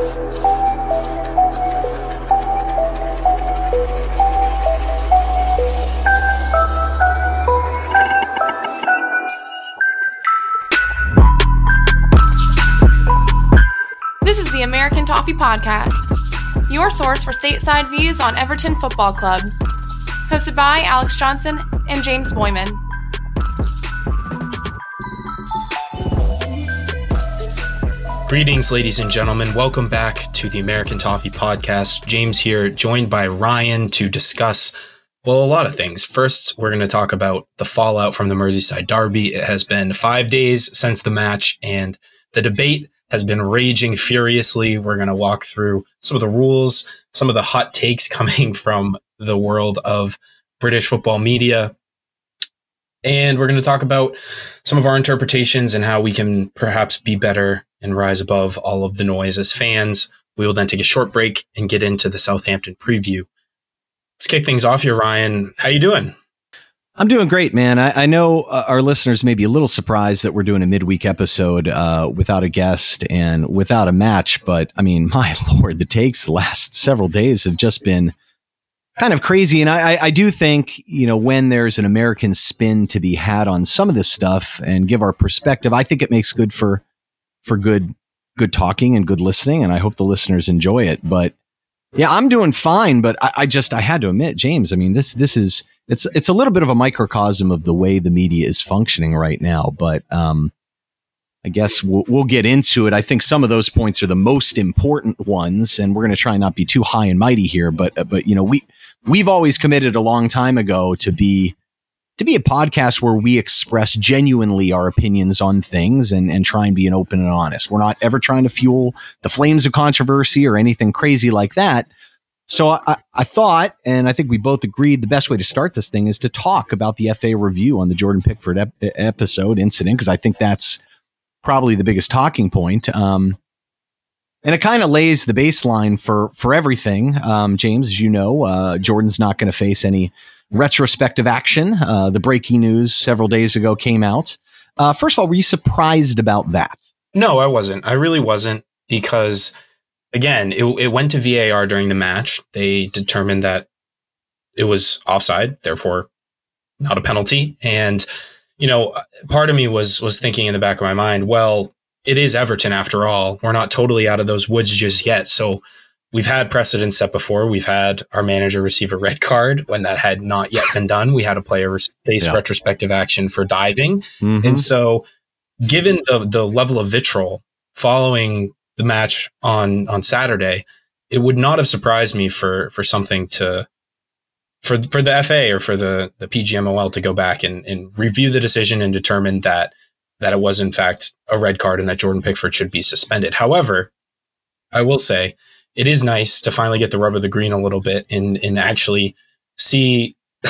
This is the American Toffee Podcast, your source for stateside views on Everton Football Club. Hosted by Alex Johnson and James Boyman. Greetings, ladies and gentlemen. Welcome back to the American Toffee Podcast. James here, joined by Ryan to discuss, well, a lot of things. First, we're going to talk about the fallout from the Merseyside Derby. It has been five days since the match, and the debate has been raging furiously. We're going to walk through some of the rules, some of the hot takes coming from the world of British football media. And we're going to talk about some of our interpretations and how we can perhaps be better and rise above all of the noise as fans. We will then take a short break and get into the Southampton preview. Let's kick things off here, Ryan. How you doing? I'm doing great, man. I, I know uh, our listeners may be a little surprised that we're doing a midweek episode uh, without a guest and without a match, but I mean, my lord, the takes the last several days have just been kind of crazy. And I, I do think, you know, when there's an American spin to be had on some of this stuff and give our perspective, I think it makes good for for good good talking and good listening. And I hope the listeners enjoy it. But yeah, I'm doing fine. But I, I just I had to admit, James, I mean, this this is it's it's a little bit of a microcosm of the way the media is functioning right now. But um, I guess we'll, we'll get into it. I think some of those points are the most important ones, and we're going to try not be too high and mighty here. But uh, but you know we we've always committed a long time ago to be to be a podcast where we express genuinely our opinions on things and, and try and be an open and honest. We're not ever trying to fuel the flames of controversy or anything crazy like that. So I, I thought, and I think we both agreed, the best way to start this thing is to talk about the FA review on the Jordan Pickford ep- episode incident, because I think that's probably the biggest talking point. Um, and it kind of lays the baseline for for everything. Um, James, as you know, uh, Jordan's not going to face any retrospective action. Uh, the breaking news several days ago came out. Uh, first of all, were you surprised about that? No, I wasn't. I really wasn't because, again, it, it went to VAR during the match. They determined that it was offside, therefore not a penalty. And you know, part of me was was thinking in the back of my mind, well, it is Everton after all. We're not totally out of those woods just yet. So we've had precedents set before. We've had our manager receive a red card when that had not yet been done. We had a player face yeah. retrospective action for diving. Mm-hmm. And so given the the level of vitriol following the match on on Saturday, it would not have surprised me for for something to for for the FA or for the the PGMOL to go back and, and review the decision and determine that that it was in fact a red card and that Jordan Pickford should be suspended. However, I will say it is nice to finally get the rub of the green a little bit and and actually see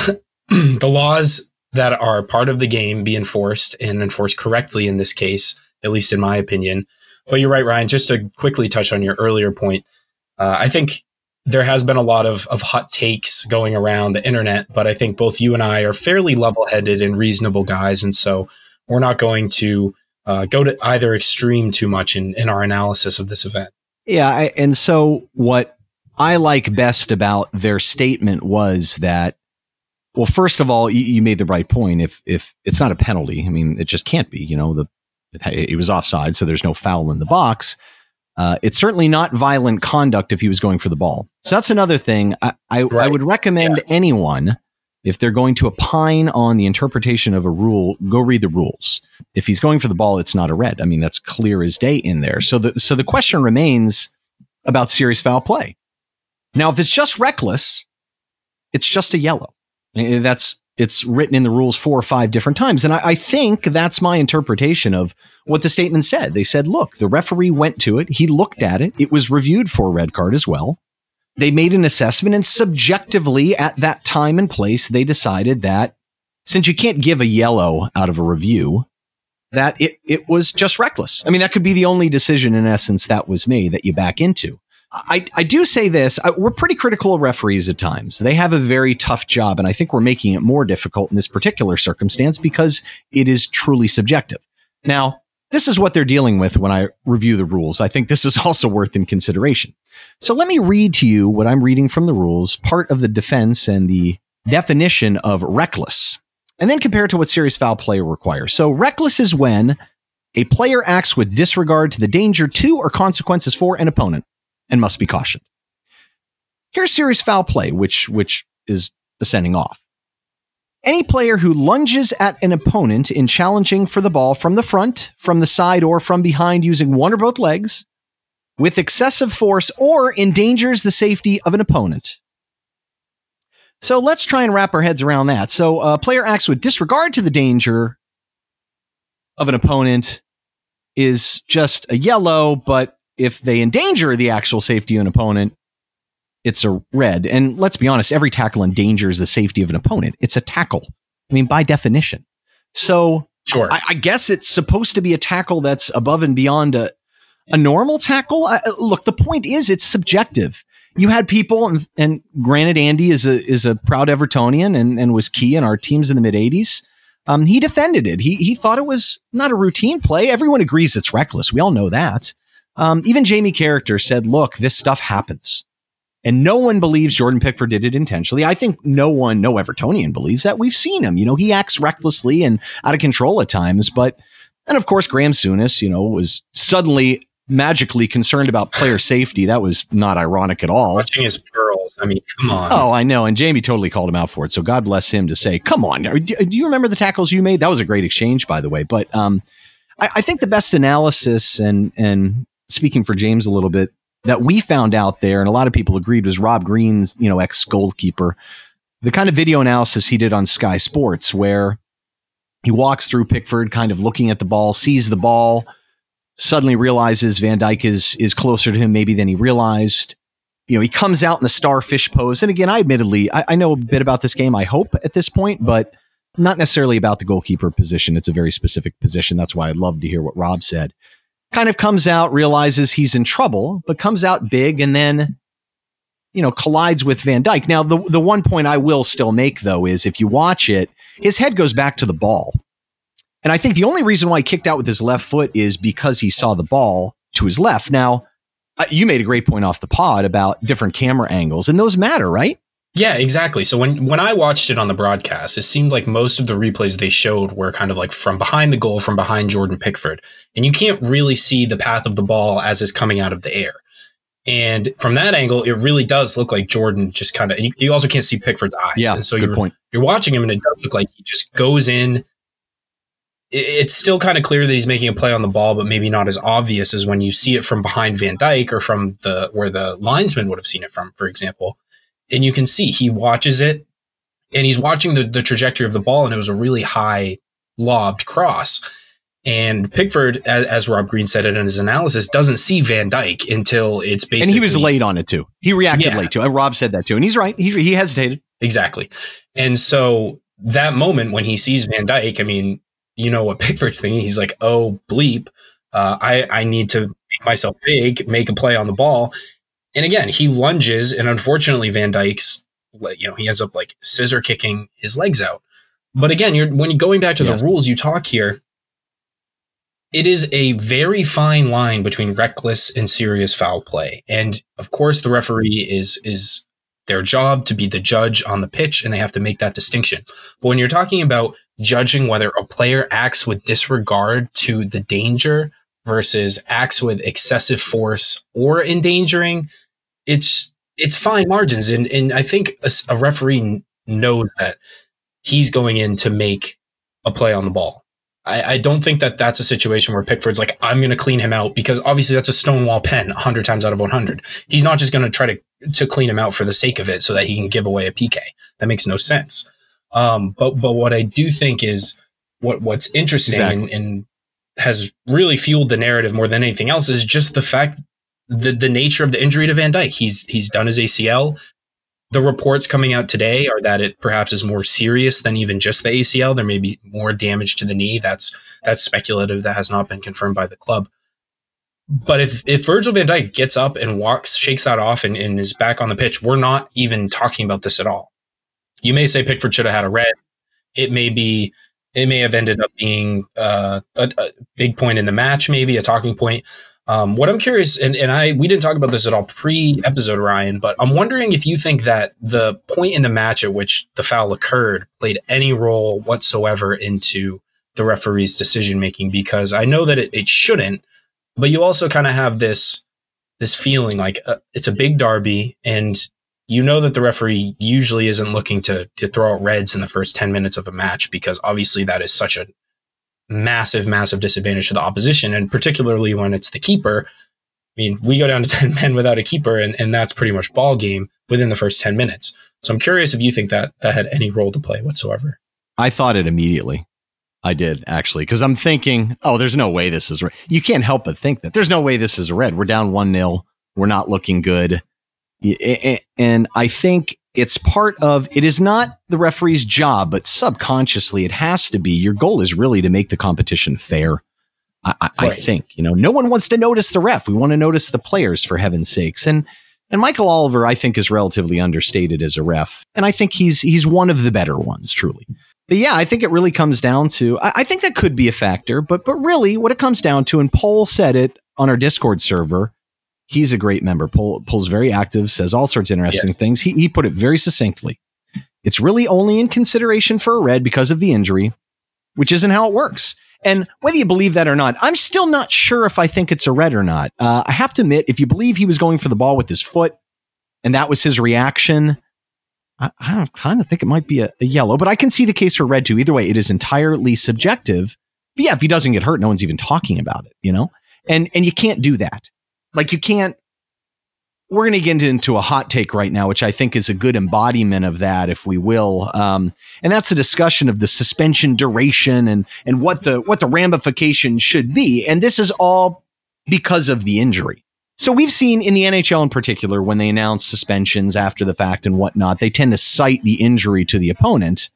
the laws that are part of the game be enforced and enforced correctly in this case, at least in my opinion. But you're right, Ryan. Just to quickly touch on your earlier point, uh, I think there has been a lot of, of hot takes going around the internet, but I think both you and I are fairly level headed and reasonable guys. And so we're not going to uh, go to either extreme too much in, in our analysis of this event. Yeah. I, and so what I like best about their statement was that, well, first of all, you, you made the right point. If, if it's not a penalty, I mean, it just can't be, you know, the, it, it was offside, so there's no foul in the box. Uh, it's certainly not violent conduct if he was going for the ball. So that's another thing. I, I, right. I would recommend yeah. anyone, if they're going to opine on the interpretation of a rule, go read the rules. If he's going for the ball, it's not a red. I mean, that's clear as day in there. So the, so the question remains about serious foul play. Now, if it's just reckless, it's just a yellow. That's it's written in the rules four or five different times. And I, I, think that's my interpretation of what the statement said. They said, look, the referee went to it. He looked at it. It was reviewed for a red card as well. They made an assessment and subjectively at that time and place, they decided that since you can't give a yellow out of a review, that it, it was just reckless. I mean, that could be the only decision in essence that was made that you back into. I, I do say this I, we're pretty critical of referees at times. They have a very tough job, and I think we're making it more difficult in this particular circumstance because it is truly subjective. Now, this is what they're dealing with when I review the rules. I think this is also worth in consideration. So let me read to you what I'm reading from the rules, part of the defense and the definition of reckless, and then compare to what serious foul play requires. So reckless is when a player acts with disregard to the danger to or consequences for an opponent and must be cautioned. Here's serious foul play, which which is the sending off. Any player who lunges at an opponent in challenging for the ball from the front, from the side, or from behind using one or both legs with excessive force or endangers the safety of an opponent. So let's try and wrap our heads around that. So a player acts with disregard to the danger of an opponent is just a yellow, but if they endanger the actual safety of an opponent, it's a red. And let's be honest, every tackle endangers the safety of an opponent. It's a tackle. I mean, by definition. So sure. I, I guess it's supposed to be a tackle that's above and beyond a, a normal tackle. I, look, the point is it's subjective. You had people, and, and granted, Andy is a is a proud Evertonian and, and was key in our teams in the mid '80s. Um, he defended it. He he thought it was not a routine play. Everyone agrees it's reckless. We all know that. Um, even Jamie Carragher said, "Look, this stuff happens." And no one believes Jordan Pickford did it intentionally. I think no one, no Evertonian believes that. We've seen him. You know, he acts recklessly and out of control at times. But, and of course, Graham Souness, you know, was suddenly magically concerned about player safety. That was not ironic at all. Watching his pearls. I mean, come on. Oh, I know. And Jamie totally called him out for it. So God bless him to say, come on. Do you remember the tackles you made? That was a great exchange, by the way. But um, I, I think the best analysis and, and speaking for James a little bit, that we found out there, and a lot of people agreed, was Rob Green's, you know, ex goalkeeper. The kind of video analysis he did on Sky Sports, where he walks through Pickford, kind of looking at the ball, sees the ball, suddenly realizes Van Dijk is is closer to him maybe than he realized. You know, he comes out in the starfish pose. And again, I admittedly, I, I know a bit about this game, I hope, at this point, but not necessarily about the goalkeeper position. It's a very specific position. That's why I'd love to hear what Rob said kind of comes out, realizes he's in trouble, but comes out big and then, you know, collides with Van Dijk. Now, the, the one point I will still make, though, is if you watch it, his head goes back to the ball. And I think the only reason why he kicked out with his left foot is because he saw the ball to his left. Now, you made a great point off the pod about different camera angles, and those matter, right? Yeah, exactly. So when when I watched it on the broadcast, it seemed like most of the replays they showed were kind of like from behind the goal, from behind Jordan Pickford, and you can't really see the path of the ball as it's coming out of the air. And from that angle, it really does look like Jordan just kind of. You, you, also can't see Pickford's eyes. Yeah, and so good you're, point. You're watching him, and it does look like he just goes in. It, it's still kind of clear that he's making a play on the ball, but maybe not as obvious as when you see it from behind Van Dijk or from the where the linesman would have seen it from, for example and you can see he watches it and he's watching the, the trajectory of the ball and it was a really high lobbed cross and Pickford, as, as, Rob Green said it in his analysis, doesn't see Van Dijk until it's basically. And he was late on it too. He reacted yeah. late too. And rob said that too, and he's right. He he hesitated exactly. And so that moment when he sees Van Dijk, I mean, you know what Pickford's thinking? He's like, "Oh bleep, uh, I I need to make myself big, make a play on the ball." And again, he lunges, and unfortunately, Van Dijk's you know, he ends up like scissor kicking his legs out. But again, you're when you're going back to yes. the rules you talk here, it is a very fine line between reckless and serious foul play. And of course, the referee is is their job to be the judge on the pitch, and they have to make that distinction. But when you're talking about judging whether a player acts with disregard to the danger versus acts with excessive force or endangering, it's it's fine margins, and and I think a, a referee knows that he's going in to make a play on the ball. I, I, don't think that that's a situation where Pickford's like, I'm going to clean him out because obviously that's a stonewall pen 100 times out of 100. He's not just going to try to, to clean him out for the sake of it so that he can give away a PK. That makes no sense. Um, but, but what I do think is what, what's interesting exactly. and, and has really fueled the narrative more than anything else is just the fact the the nature of the injury to Van Dijk. He's he's done his ACL. The reports coming out today are that it perhaps is more serious than even just the ACL. There may be more damage to the knee. That's that's speculative. That has not been confirmed by the club. But if if Virgil van Dijk gets up and walks, shakes that off, and, and is back on the pitch, we're not even talking about this at all. You may say Pickford should have had a red. It may be it may have ended up being uh, a, a, big point in the match, maybe a talking point. Um, what I'm curious, and, and I we didn't talk about this at all pre-episode, Ryan, but I'm wondering if you think that the point in the match at which the foul occurred played any role whatsoever into the referee's decision making, because I know that it, it shouldn't, but you also kind of have this this feeling like uh, it's a big derby, and you know that the referee usually isn't looking to to throw out reds in the first 10 minutes of a match because obviously that is such a massive, massive disadvantage to the opposition, and particularly when it's the keeper. I mean, we go down to 10 men without a keeper, and, and that's pretty much ball game within the first 10 minutes. So I'm curious if you think that that had any role to play whatsoever. I thought it immediately. I did actually, because I'm thinking, oh, there's no way this is red. You can't help but think that there's no way this is red. We're down 1 0. We're not looking good. And I think it's part of it is not the referee's job, but subconsciously it has to be. Your goal is really to make the competition fair. I, I, right. I, think you know no one wants to notice the ref. We want to notice the players for heaven's sakes. And and Michael Oliver, I think, is relatively understated as a ref, and I think he's he's one of the better ones, truly. But yeah, I think it really comes down to I, I think that could be a factor, but but really, what it comes down to, and Paul said it on our Discord server, he's a great member. Paul, Paul's very active, says all sorts of interesting yes. things. He, he put it very succinctly. It's really only in consideration for a red because of the injury, which isn't how it works. And whether you believe that or not, I'm still not sure if I think it's a red or not. Uh, I have to admit, if you believe he was going for the ball with his foot and that was his reaction, I, I kind of think it might be a, a, yellow, but I can see the case for red too. Either way, it is entirely subjective. But yeah, if he doesn't get hurt, no one's even talking about it, you know? And and you can't do that. Like you can't. We're going to get into a hot take right now, which I think is a good embodiment of that, if we will. Um, and that's a discussion of the suspension duration and and what the what the ramifications should be. And this is all because of the injury. So we've seen in the NHL in particular, when they announce suspensions after the fact and whatnot, they tend to cite the injury to the opponent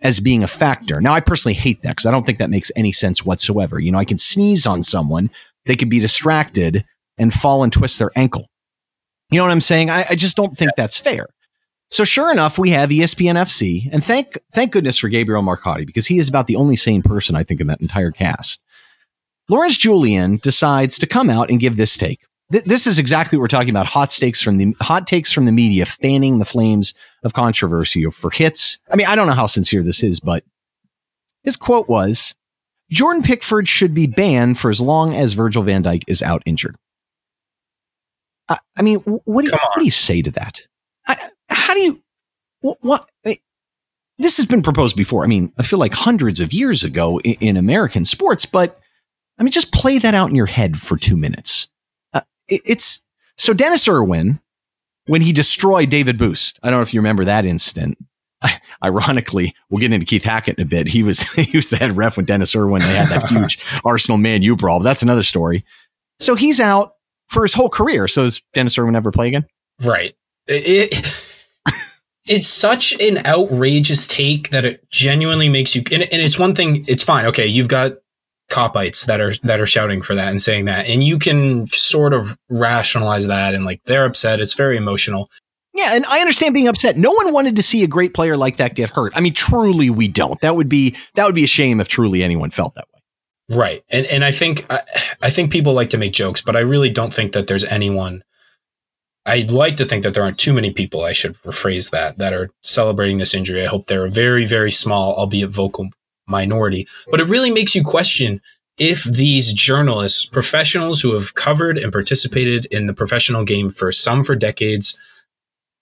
as being a factor. Now, I personally hate that because I don't think that makes any sense whatsoever. You know, I can sneeze on someone, they could be distracted, and fall and twist their ankle. You know what I'm saying? I, I just don't think that's fair. So sure enough, we have ESPN FC, and thank thank goodness for Gabriele Marcotti because he is about the only sane person I think in that entire cast. Lawrence Julian decides to come out and give this take. Th- this is exactly what we're talking about: hot takes from the hot takes from the media, fanning the flames of controversy for hits. I mean, I don't know how sincere this is, but his quote was: "Jordan Pickford should be banned for as long as Virgil Van Dijk is out injured." I, I mean, what do, you, what do you say to that? I, how do you, what, what this has been proposed before. I mean, I feel like hundreds of years ago in, in American sports, but I mean, just play that out in your head for two minutes. Uh, it, it's so Denis Irwin, when he destroyed David Busst. I don't know if you remember that incident. Ironically, we'll get into Keith Hackett in a bit. He was he was the head ref when Denis Irwin. They had that huge Arsenal Man U brawl. That's another story. So he's out for his whole career. So does Denis Irwin ever play again? Right. It, it's such an outrageous take that it genuinely makes you. And, and it's one thing. It's fine. Okay, you've got Kopites that are that are shouting for that and saying that, and you can sort of rationalize that and like they're upset. It's very emotional. Yeah, and I understand being upset. No one wanted to see a great player like that get hurt. I mean, truly, we don't. That would be that would be a shame if truly anyone felt that way. Right. And and I think I, I think people like to make jokes, but I really don't think that there's anyone I'd like to think that there aren't too many people, I should rephrase that, that are celebrating this injury. I hope they're a very, very small, albeit vocal minority. But it really makes you question if these journalists, professionals who have covered and participated in the professional game for some for decades,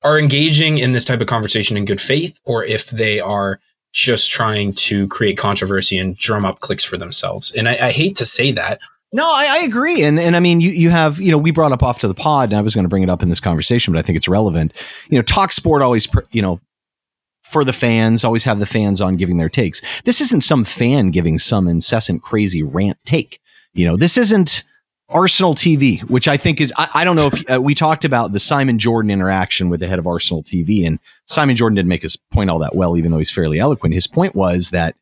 are engaging in this type of conversation in good faith, or if they are just trying to create controversy and drum up clicks for themselves. And I, I hate to say that. No, I, I, agree. And and I mean, you you have you know we brought up off to the pod, and I was going to bring it up in this conversation, but I think it's relevant. You know, talk sport always you know for the fans, always have the fans on giving their takes. This isn't some fan giving some incessant crazy rant take. You know, this isn't Arsenal TV, which I think is, I, I don't know if uh, we talked about the Simon Jordan interaction with the head of Arsenal TV, and Simon Jordan didn't make his point all that well, even though he's fairly eloquent. His point was that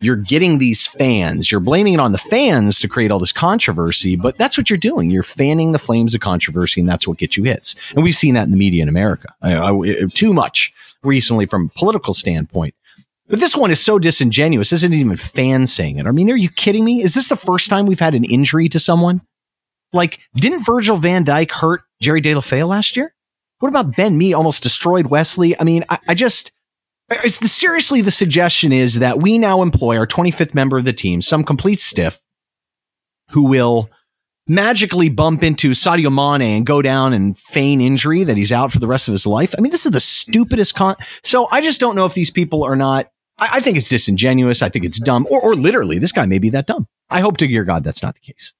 you're getting these fans, you're blaming it on the fans to create all this controversy, but that's what you're doing. You're fanning the flames of controversy, and that's what gets you hits. And we've seen that in the media in America I, I, too much recently from a political standpoint. But this one is so disingenuous. This isn't it even fans saying it. I mean, are you kidding me? Is this the first time we've had an injury to someone? Like, didn't Virgil van Dijk hurt Jerry Deulofeu last year? What about Ben Mee almost destroyed Wesley? I mean, I, I just, it's the, seriously, the suggestion is that we now employ our 25th member of the team, some complete stiff, who will magically bump into Sadio Mane and go down and feign injury that he's out for the rest of his life. I mean, this is the stupidest con. So I just don't know if these people are not. I, I think it's disingenuous. I think it's dumb, or, or literally, this guy may be that dumb. I hope to your God that's not the case.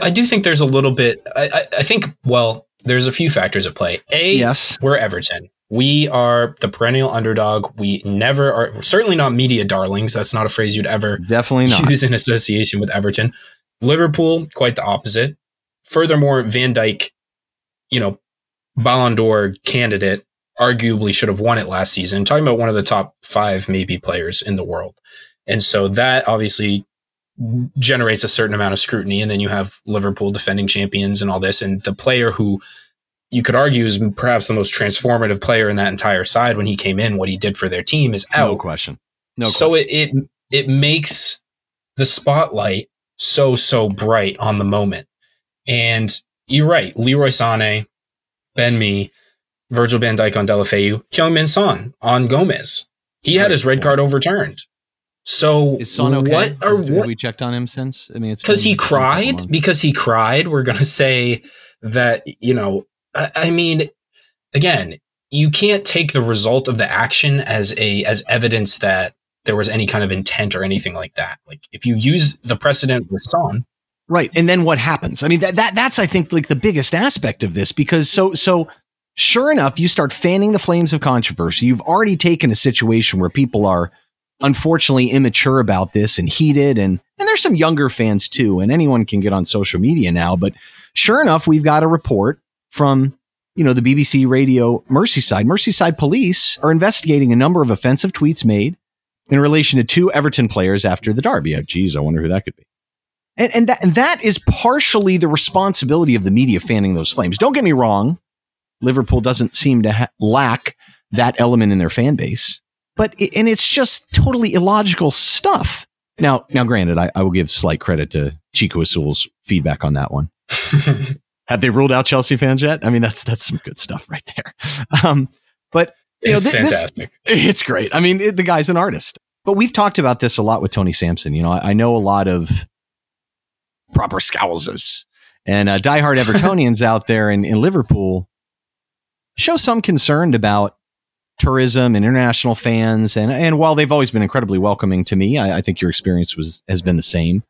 I do think there's a little bit. I, I, I think, well, there's a few factors at play. A, yes, we're Everton. We are the perennial underdog. We never are certainly not media darlings. That's not a phrase you'd ever definitely not. use in association with Everton. Liverpool, quite the opposite. Furthermore, Van Dijk, you know, Ballon d'Or candidate, arguably should have won it last season. Talking about one of the top five maybe players in the world. And so that obviously generates a certain amount of scrutiny. And then you have Liverpool defending champions and all this. And the player who you could argue is perhaps the most transformative player in that entire side when he came in, what he did for their team is out. No question. No so question. it, it it makes the spotlight so so bright on the moment. And you're right, Leroy Sané, Ben Mee, Virgil van Dijk on Deulofeu, Heung-min Son on Gomez. He had his red card overturned. So is Son okay? What are Has, what, we checked on him since? I mean, it's because he cried. Because he cried, we're gonna say that you know I mean, again, you can't take the result of the action as a as evidence that there was any kind of intent or anything like that. Like if you use the precedent with Son, right, and then what happens? I mean, that that that's I think like the biggest aspect of this because so so sure enough, you start fanning the flames of controversy. You've already taken a situation where people are unfortunately immature about this and heated and and there's some younger fans too and anyone can get on social media now but sure enough we've got a report from you know the BBC radio Merseyside. Merseyside police are investigating a number of offensive tweets made in relation to two Everton players after the derby. Oh, geez, I wonder who that could be. And and that and that is partially the responsibility of the media fanning those flames. Don't get me wrong, Liverpool doesn't seem to ha- lack that element in their fan base, but it, and it's just totally illogical stuff. Now, now, granted, I, I will give slight credit to Chico Azul's feedback on that one. Have they ruled out Chelsea fans yet? I mean, that's that's some good stuff right there. Um, but you it's know, th- fantastic. This, it's great. I mean, it, the guy's an artist. But we've talked about this a lot with Tony Sampson. You know, I, I know a lot of proper scouses and uh, diehard Evertonians out there in, in Liverpool show some concern about tourism and international fans. And and while they've always been incredibly welcoming to me, I, I think your experience was has been the same.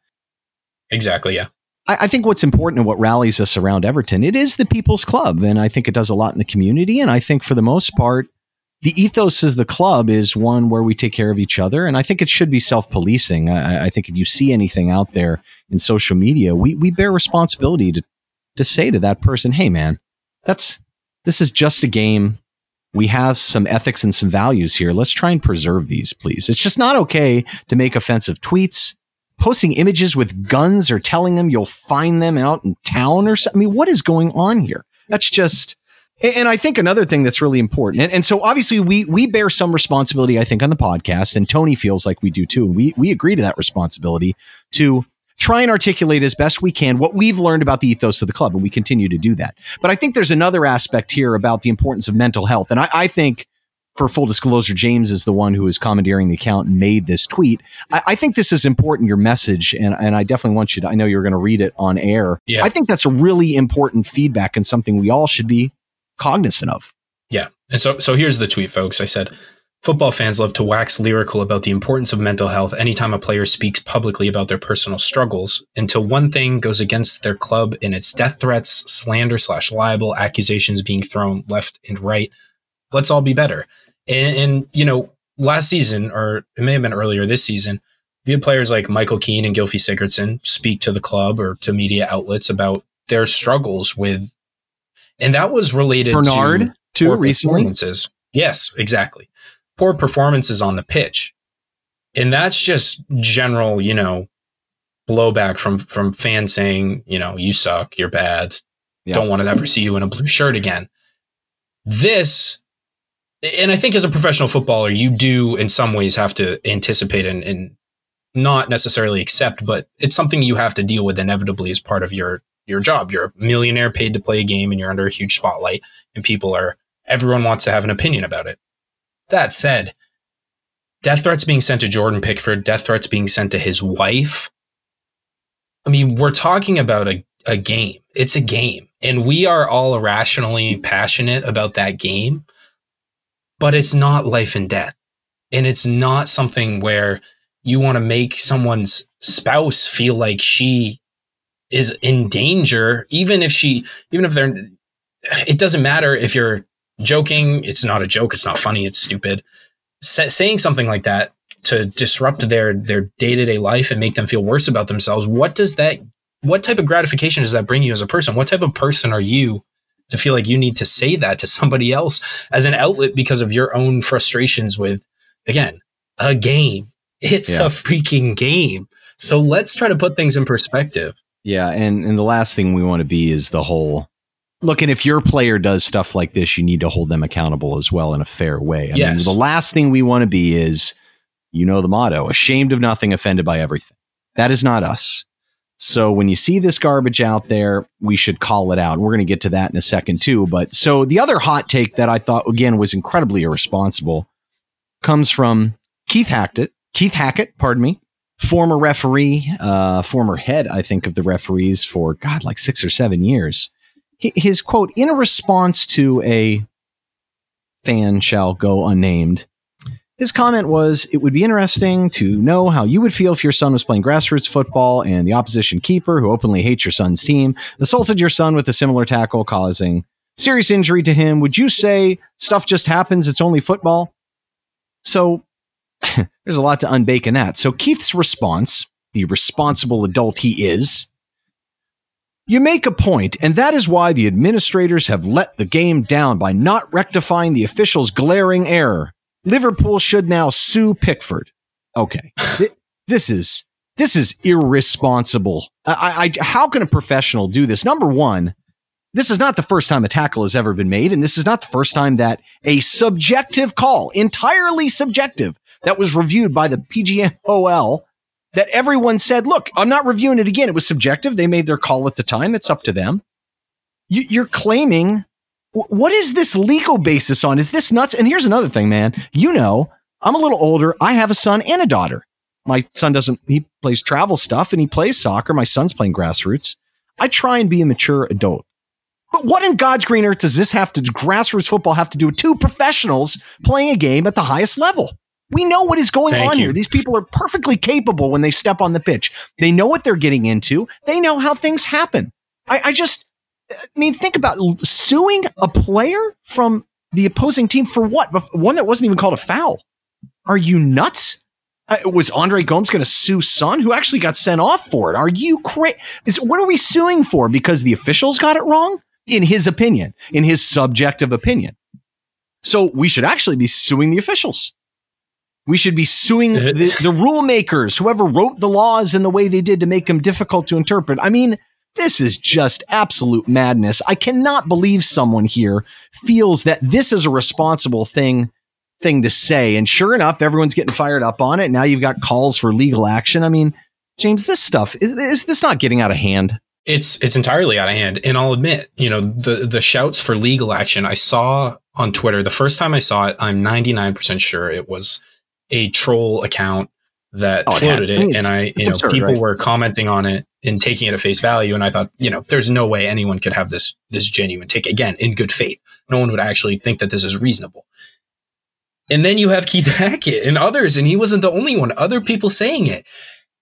Exactly. Yeah. I, I think what's important and what rallies us around Everton, it is the people's club. And I think it does a lot in the community. And I think for the most part, the ethos of the club is one where we take care of each other. And I think it should be self policing. I, I, think if you see anything out there in social media, we, we bear responsibility to, to say to that person, Hey, man, that's, this is just a game. We have some ethics and some values here. Let's try and preserve these, please. It's just not okay to make offensive tweets posting images with guns or telling them you'll find them out in town or something. I mean, what is going on here? That's just, and I think another thing that's really important, and, and, so obviously we we bear some responsibility, I think, on the podcast, and Tony feels like we do too, and we we agree to that responsibility to try and articulate as best we can what we've learned about the ethos of the club, and we continue to do that. But I think there's another aspect here about the importance of mental health, and I, I think for full disclosure, James is the one who is commandeering the account and made this tweet. I, I, think this is important, your message, and, and I definitely want you to, I know you're going to read it on air. Yeah. I think that's a really important feedback and something we all should be cognizant of. Yeah. And so, so here's the tweet, folks. I said, Football fans love to wax lyrical about the importance of mental health anytime a player speaks publicly about their personal struggles, until one thing goes against their club in it's death threats, slander slash libel, accusations being thrown left and right. Let's all be better. And, and, you know, last season, or it may have been earlier this season, we had players like Michael Keane and Gylfi Sigurdsson speak to the club or to media outlets about their struggles with, and that was related Bernard to too recently. Yes, exactly. Poor performances on the pitch, and that's just general, you know, blowback from from fans saying, you know, you suck, you're bad, don't want to ever see you in a blue shirt again. This and I think as a professional footballer, you do in some ways have to anticipate and, and not necessarily accept, but it's something you have to deal with inevitably as part of your your job. You're a millionaire paid to play a game and you're under a huge spotlight and people are everyone wants to have an opinion about it. That said, death threats being sent to Jordan Pickford, death threats being sent to his wife. I mean, we're talking about a, a game. It's a game. And we are all irrationally passionate about that game, but it's not life and death. And it's not something where you want to make someone's spouse feel like she is in danger, even if she, even if they're, it doesn't matter if you're joking. It's not a joke. It's not funny. It's stupid. S- saying something like that to disrupt their their day to day life and make them feel worse about themselves. What does that? What type of gratification does that bring you as a person? What type of person are you to feel like you need to say that to somebody else as an outlet because of your own frustrations with, again, a game? It's yeah. a freaking game. So let's try to put things in perspective. Yeah, and and the last thing we want to be is the whole look, and if your player does stuff like this, you need to hold them accountable as well in a fair way. I yes. mean, the last thing we want to be is, you know, the motto ashamed of nothing, offended by everything. That is not us. So when you see this garbage out there, we should call it out. We're going to get to that in a second too. But so the other hot take that I thought again was incredibly irresponsible comes from Keith Hackett. Keith Hackett, pardon me, former referee, uh, former head, I think, of the referees for God, like six or seven years his quote in response to a fan shall go unnamed. His comment was, It would be interesting to know how you would feel if your son was playing grassroots football and the opposition keeper, who openly hates your son's team, assaulted your son with a similar tackle, causing serious injury to him. Would you say stuff just happens? It's only football? So there's a lot to unbake in that. So Keith's response, the responsible adult he is, you make a point, and that is why the administrators have let the game down by not rectifying the official's glaring error. Liverpool should now sue Pickford. Okay, this is this is irresponsible. I, I, how can a professional do this? Number one, this is not the first time a tackle has ever been made, and this is not the first time that a subjective call, entirely subjective, that was reviewed by the PGMOL that everyone said, look, I'm not reviewing it again. It was subjective. They made their call at the time. It's up to them. You, are claiming, what is this legal basis on? Is this nuts? And here's another thing, man. You know, I'm a little older. I have a son and a daughter. My son doesn't, he plays travel stuff and he plays soccer. My son's playing grassroots. I try and be a mature adult. But what in God's green earth does this have to, grassroots football have to do with two professionals playing a game at the highest level? We know what is going Thank on you. here. These people are perfectly capable when they step on the pitch. They know what they're getting into. They know how things happen. I, I just, I mean, think about suing a player from the opposing team for what? One that wasn't even called a foul. Are you nuts? Uh, was Andre Gomes going to sue Son, who actually got sent off for it? Are you crazy? What are we suing for? Because the officials got it wrong? In his opinion, in his subjective opinion. So we should actually be suing the officials. We should be suing uh-huh. the, the rule makers, whoever wrote the laws in the way they did to make them difficult to interpret. I mean, this is just absolute madness. I cannot believe someone here feels that this is a responsible thing thing to say. And sure enough, everyone's getting fired up on it. Now you've got calls for legal action. I mean, James, this stuff is, is this not getting out of hand? It's it's entirely out of hand. And I'll admit, you know, the the shouts for legal action I saw on Twitter, the first time I saw it, I'm 99% sure it was a troll account that oh, floated it, it and I, you know, absurd, people right? were commenting on it and taking it at face value. And I thought, you know, there's no way anyone could have this this genuine take again in good faith. No one would actually think that this is reasonable. And then you have Keith Hackett and others, and he wasn't the only one. Other people saying it.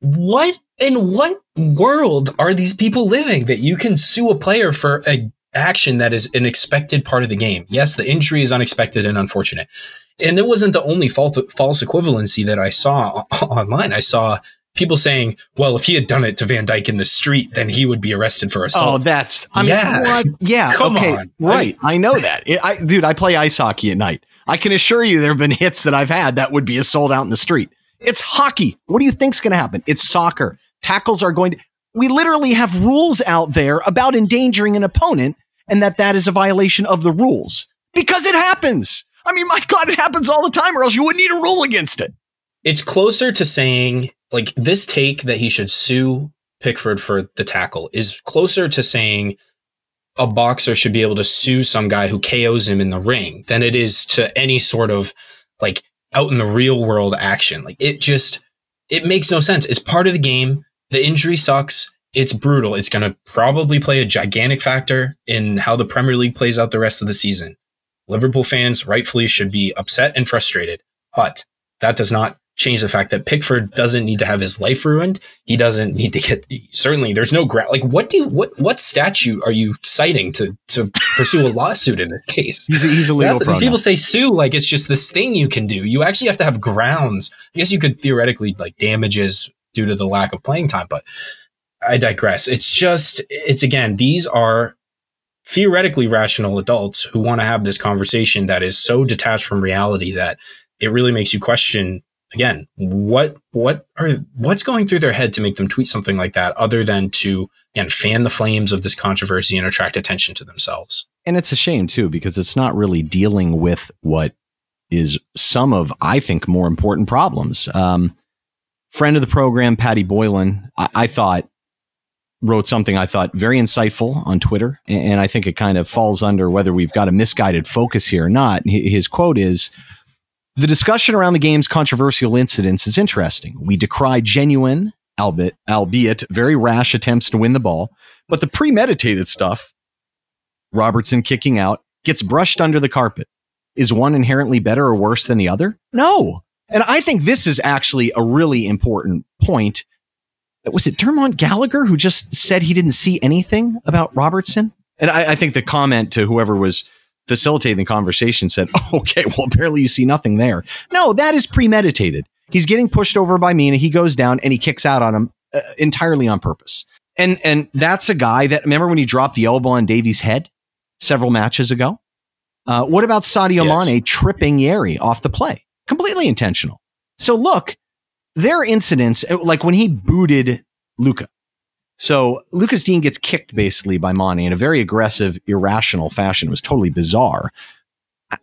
What in what world are these people living that you can sue a player for a action that is an expected part of the game? Yes, the injury is unexpected and unfortunate. And it wasn't the only false, false equivalency that I saw online. I saw people saying, well, if he had done it to Van Dijk in the street, then he would be arrested for oh, assault. Oh, that's, I yeah. mean, Yeah. Come okay. On. Right. I, know that. I, dude, I play ice hockey at night. I can assure you there have been hits that I've had that would be assault out in the street. It's hockey. What do you think's going to happen? It's soccer. Tackles are going to, we literally have rules out there about endangering an opponent and that that is a violation of the rules because it happens. I mean, my God, it happens all the time, or else you wouldn't need a rule against it. It's closer to saying like this take that he should sue Pickford for the tackle is closer to saying a boxer should be able to sue some guy who KOs him in the ring than it is to any sort of like out in the real world action. Like it just it makes no sense. It's part of the game. The injury sucks. It's brutal. It's going to probably play a gigantic factor in how the Premier League plays out the rest of the season. Liverpool fans rightfully should be upset and frustrated, but that does not change the fact that Pickford doesn't need to have his life ruined. He doesn't need to get certainly there's no ground like what do you what what statute are you citing to to pursue a lawsuit in this case? He's a, he's a legal These people say sue like it's just this thing you can do. You actually have to have grounds. I guess you could theoretically like damages due to the lack of playing time, but I digress. It's just it's again these are theoretically rational adults who want to have this conversation that is so detached from reality that it really makes you question again, what what are what's going through their head to make them tweet something like that, other than to again fan the flames of this controversy and attract attention to themselves? And it's a shame too because it's not really dealing with what is some of I think more important problems. Um, friend of the program, Patty Boylan, I, I thought wrote something I thought very insightful on Twitter, and I think it kind of falls under whether we've got a misguided focus here or not. His quote is the discussion around the game's controversial incidents is interesting. We decry genuine, albeit, albeit very rash attempts to win the ball, but the premeditated stuff, Robertson kicking out, gets brushed under the carpet. Is one inherently better or worse than the other? No. And I think this is actually a really important point. Was it Dermot Gallagher who just said he didn't see anything about Robertson? And I, I think the comment to whoever was facilitating the conversation said, oh, okay, well, apparently you see nothing there. No, that is premeditated. He's getting pushed over by Mina. He goes down and he kicks out on him uh, entirely on purpose. And and that's a guy that remember when he dropped the elbow on Davies' head several matches ago. Uh, what about Sadio yes. Mane tripping Yerry off the play? Completely intentional. So look, there are incidents uh, like when he booted Luca. So Lucas Digne gets kicked basically by Mane in a very aggressive, irrational fashion. It was totally bizarre.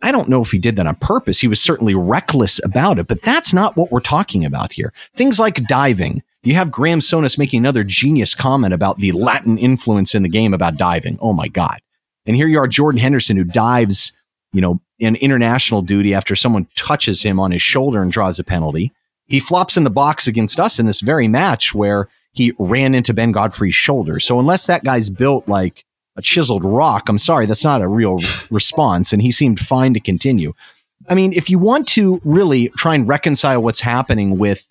I don't know if he did that on purpose. He was certainly reckless about it, but that's not what we're talking about here. Things like diving. You have Graham Souness making another genius comment about the Latin influence in the game about diving. Oh my God. And here you are, Jordan Henderson, who dives, you know, in international duty after someone touches him on his shoulder and draws a penalty. He flops in the box against us in this very match where he ran into Ben Godfrey's shoulder. So unless that guy's built like a chiseled rock, I'm sorry, that's not a real response. And he seemed fine to continue. I mean, if you want to really try and reconcile what's happening with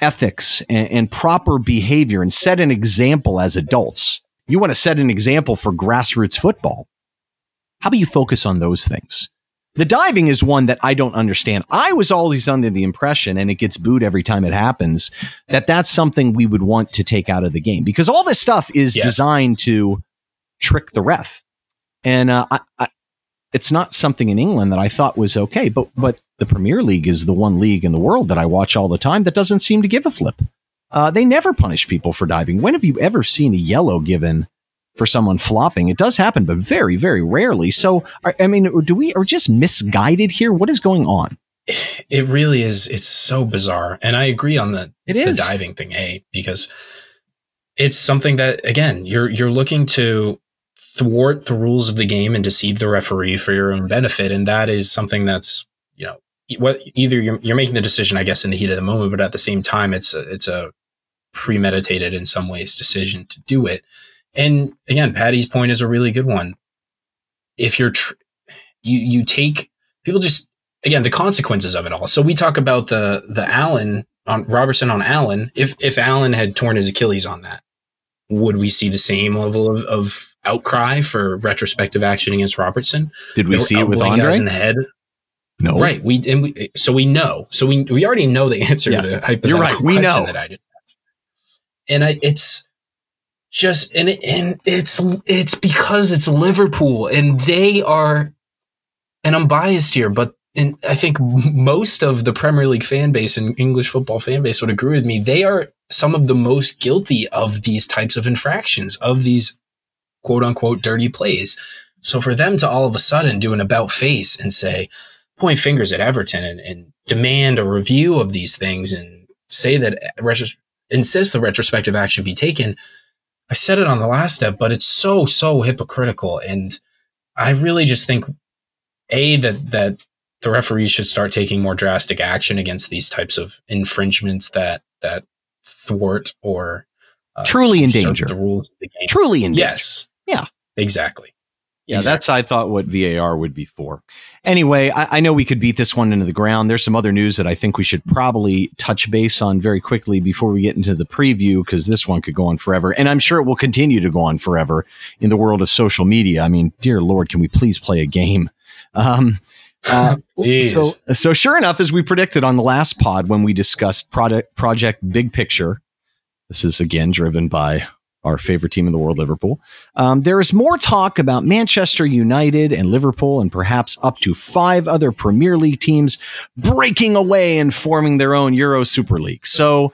ethics and, and proper behavior and set an example as adults, you want to set an example for grassroots football. How about you focus on those things? The diving is one that I don't understand. I was always under the impression, and it gets booed every time it happens, that that's something we would want to take out of the game because all this stuff is yes. designed to trick the ref. And uh, I, I, it's not something in England that I thought was okay, but but the Premier League is the one league in the world that I watch all the time that doesn't seem to give a flip. Uh, they never punish people for diving. When have you ever seen a yellow given for someone flopping. It does happen, but very, very rarely. So, I mean, do we are just misguided here? What is going on? It really is. It's so bizarre, and I agree on the it is the diving thing, a because it's something that again you're you're looking to thwart the rules of the game and deceive the referee for your own benefit, and that is something that's you know what either you're, you're making the decision, I guess, in the heat of the moment, but at the same time, it's a, it's a premeditated in some ways decision to do it. And again, Patty's point is a really good one. If you're, tr- you, you take people just, again, the consequences of it all. So we talk about the, the Allan on Robertson on Allan. If, if Allan had torn his Achilles on that, would we see the same level of, of outcry for retrospective action against Robertson? Did we see it with Andre in the head? No, right. We and we so we know. So we we already know the answer yeah. to the hypothetical You're right. We know that I just asked. And I, it's just and and it's it's because it's Liverpool and they are and I'm biased here, but and I think most of the Premier League fan base and English football fan base would agree with me. They are some of the most guilty of these types of infractions, of these quote unquote dirty plays. So for them to all of a sudden do an about face and say, point fingers at Everton and, and demand a review of these things and say that retros- insist the retrospective action be taken. I said it on the last step, but it's so so hypocritical, and I really just think a that that the referee should start taking more drastic action against these types of infringements that that thwart or uh, truly endanger the rules of the game. Truly in danger. Yes. Yeah. Exactly. Yeah, exactly. that's I thought what VAR would be for. Anyway, I, I, know we could beat this one into the ground. There's some other news that I think we should probably touch base on very quickly before we get into the preview because this one could go on forever, and I'm sure it will continue to go on forever in the world of social media. I mean, dear Lord, can we please play a game? Um, uh, so, so sure enough, as we predicted on the last pod when we discussed product project Big Picture, this is again driven by our favorite team in the world, Liverpool. Um, there is more talk about Manchester United and Liverpool, and perhaps up to five other Premier League teams breaking away and forming their own Euro Super League. So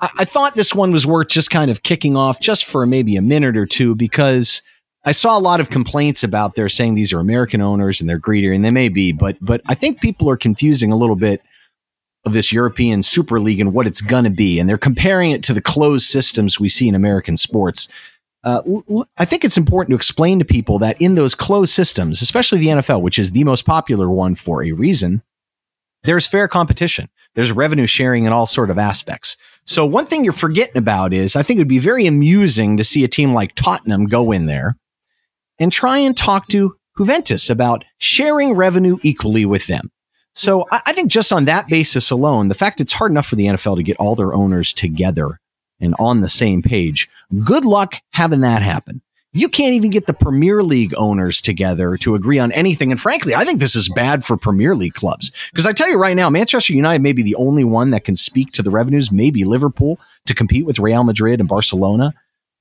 I, I thought this one was worth just kind of kicking off just for maybe a minute or two because I saw a lot of complaints about they're saying these are American owners and they're greedier, and they may be, but but I think people are confusing a little bit of this European Super League and what it's going to be, and they're comparing it to the closed systems we see in American sports. Uh, I think it's important to explain to people that in those closed systems, especially the NFL, which is the most popular one for a reason, there's fair competition. There's revenue sharing in all sort of aspects. So one thing you're forgetting about is I think it would be very amusing to see a team like Tottenham go in there and try and talk to Juventus about sharing revenue equally with them. So mm-hmm. I, think just on that basis alone, the fact it's hard enough for the NFL to get all their owners together and on the same page, good luck having that happen. You can't even get the Premier League owners together to agree on anything. And frankly, I think this is bad for Premier League clubs. Because I tell you right now, Manchester United may be the only one that can speak to the revenues, maybe Liverpool to compete with Real Madrid and Barcelona.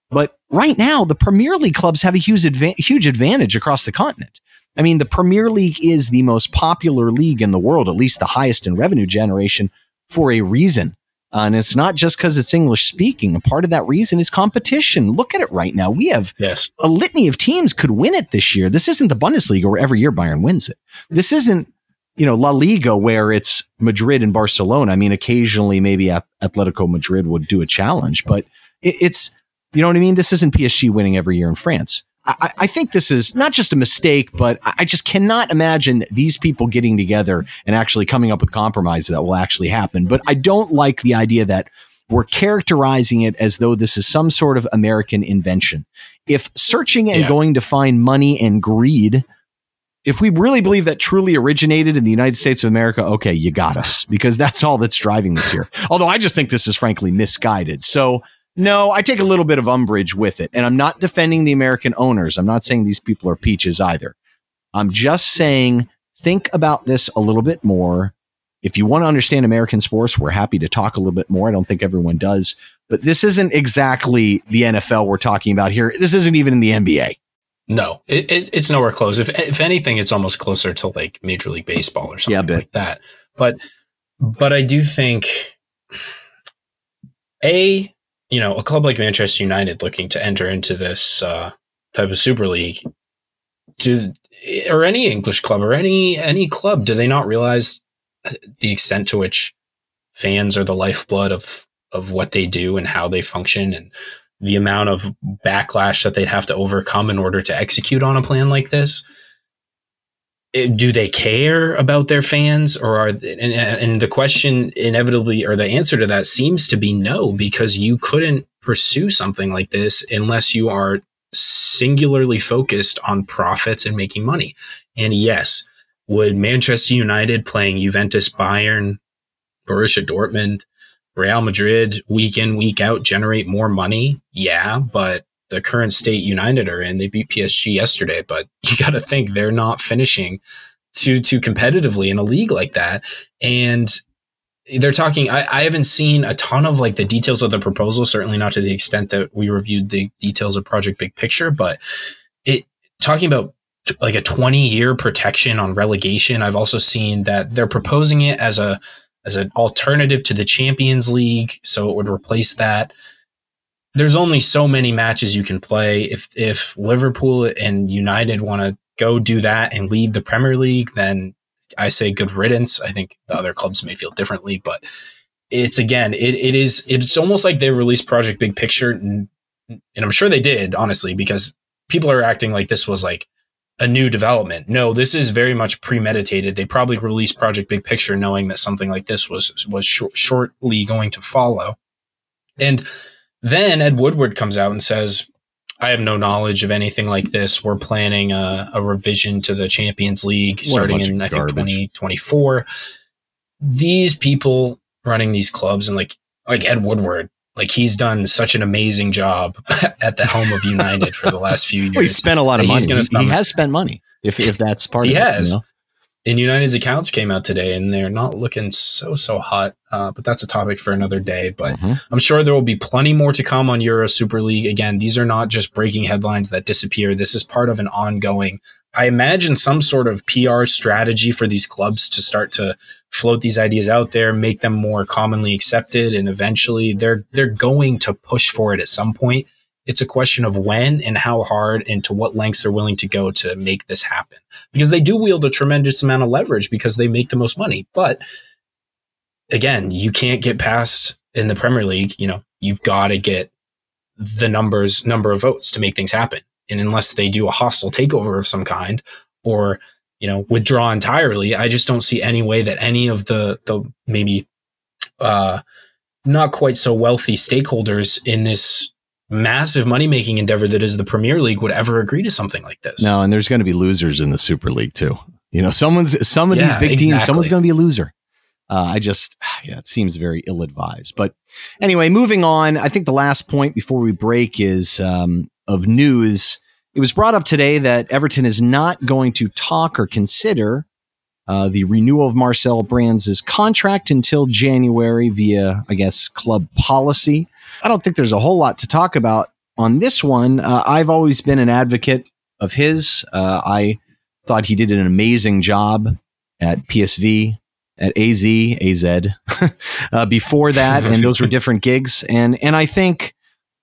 But right now, the Premier League clubs have a huge, adva- huge advantage across the continent. I mean, the Premier League is the most popular league in the world, at least the highest in revenue generation, for a reason. Uh, and it's not just because it's English speaking. A part of that reason is competition. Look at it right now. We have yes. a litany of teams could win it this year. This isn't the Bundesliga where every year Bayern wins it. This isn't, you know, La Liga where it's Madrid and Barcelona. I mean, occasionally maybe Atletico Madrid would do a challenge, but it, it's, you know what I mean? This isn't PSG winning every year in France. I, I, think this is not just a mistake, but I just cannot imagine these people getting together and actually coming up with compromise that will actually happen. But I don't like the idea that we're characterizing it as though this is some sort of American invention. If searching and yeah. going to find money and greed, if we really believe that truly originated in the United States of America, okay, you got us because that's all that's driving this here. Although I just think this is frankly misguided. So no, I take a little bit of umbrage with it. And I'm not defending the American owners. I'm not saying these people are peaches either. I'm just saying think about this a little bit more. If you want to understand American sports, we're happy to talk a little bit more. I don't think everyone does. But this isn't exactly the NFL we're talking about here. This isn't even in the NBA. No, it, it, it's nowhere close. If if anything, it's almost closer to like Major League Baseball or something yeah, like that. But but I do think a you know, a club like Manchester United looking to enter into this uh, type of Super League, do, or any English club or any any club, do they not realize the extent to which fans are the lifeblood of of what they do and how they function and the amount of backlash that they'd have to overcome in order to execute on a plan like this? Eh, do they care about their fans or are and, and the question inevitably or the answer to that seems to be no because you couldn't pursue something like this unless you are singularly focused on profits and making money. And yes would manchester united playing juventus bayern borussia dortmund real madrid week in week out generate more money? Yeah but the current state United are in. They beat PSG yesterday, but you got to think they're not finishing too too competitively in a league like that. And they're talking. I, I haven't seen a ton of like the details of the proposal. Certainly not to the extent that we reviewed the details of Project Big Picture, but it talking about like a 20 year protection on relegation. I've also seen that they're proposing it as a as an alternative to the Champions League, so it would replace that there's only so many matches you can play. If if Liverpool and United want to go do that and lead the Premier League, then I say good riddance. I think the other clubs may feel differently, but it's again, it, it is, it's almost like they released Project Big Picture, and, and I'm sure they did, honestly, because people are acting like this was like a new development. No, this is very much premeditated. They probably released Project Big Picture knowing that something like this was was sh- shortly going to follow. And then Ed Woodward comes out and says, I have no knowledge of anything like this. We're planning a, a revision to the Champions League starting in, I think, 2024. These people running these clubs and like, like Ed Woodward, like he's done such an amazing job at the helm of United for the last few years. well, he spent a lot of money. He, he, has spent money. If if that's part he of it, has. You know? And United's accounts came out today, and they're not looking so so hot. Uh, but that's a topic for another day. But mm-hmm. I'm sure there will be plenty more to come on Euro Super League. Again, these are not just breaking headlines that disappear. This is part of an ongoing. I imagine some sort of PR strategy for these clubs to start to float these ideas out there, make them more commonly accepted, and eventually they're they're going to push for it at some point. It's a question of when and how hard and to what lengths they're willing to go to make this happen. Because they do wield a tremendous amount of leverage because they make the most money. But again, you can't get past in the Premier League, you know, you've got to get the numbers number of votes to make things happen. And unless they do a hostile takeover of some kind or you know withdraw entirely, I just don't see any way that any of the the maybe uh not quite so wealthy stakeholders in this massive money making endeavor that is the Premier League would ever agree to something like this. No, and there's going to be losers in the Super League too. You know, someone's some of yeah, these big exactly. teams, someone's going to be a loser. Uh, I just, yeah, it seems very ill advised. But anyway, moving on. I think the last point before we break is um, of news. It was brought up today that Everton is not going to talk or consider uh, the renewal of Marcel Brands' contract until January via, I guess, club policy. I don't think there's a whole lot to talk about on this one. Uh, I've always been an advocate of his. Uh, I thought he did an amazing job at PSV, at AZ, AZ uh, before that, and those were different gigs. And and I think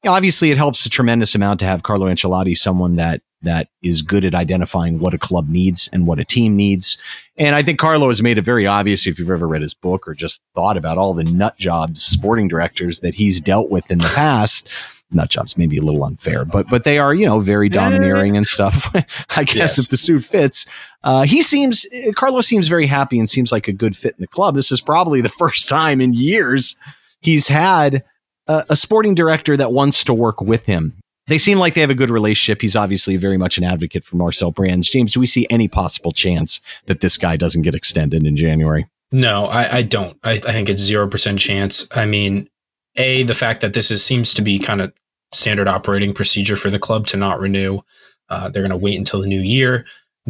obviously it helps a tremendous amount to have Carlo Ancelotti, someone that that is good at identifying what a club needs and what a team needs. And I think Carlo has made it very obvious if you've ever read his book or just thought about all the nut jobs sporting directors that he's dealt with in the past. Nut jobs maybe a little unfair, but but they are you know very domineering and stuff. I guess yes. if the suit fits, uh, he seems Carlo seems very happy and seems like a good fit in the club. This is probably the first time in years he's had a, a sporting director that wants to work with him they seem like they have a good relationship. He's obviously very much an advocate for Marcel Brands. James, do we see any possible chance that this guy doesn't get extended in January? No, I, I don't. I, I, think it's zero percent chance. I mean, a the fact that this is seems to be kind of standard operating procedure for the club to not renew. Uh, they're going to wait until the new year.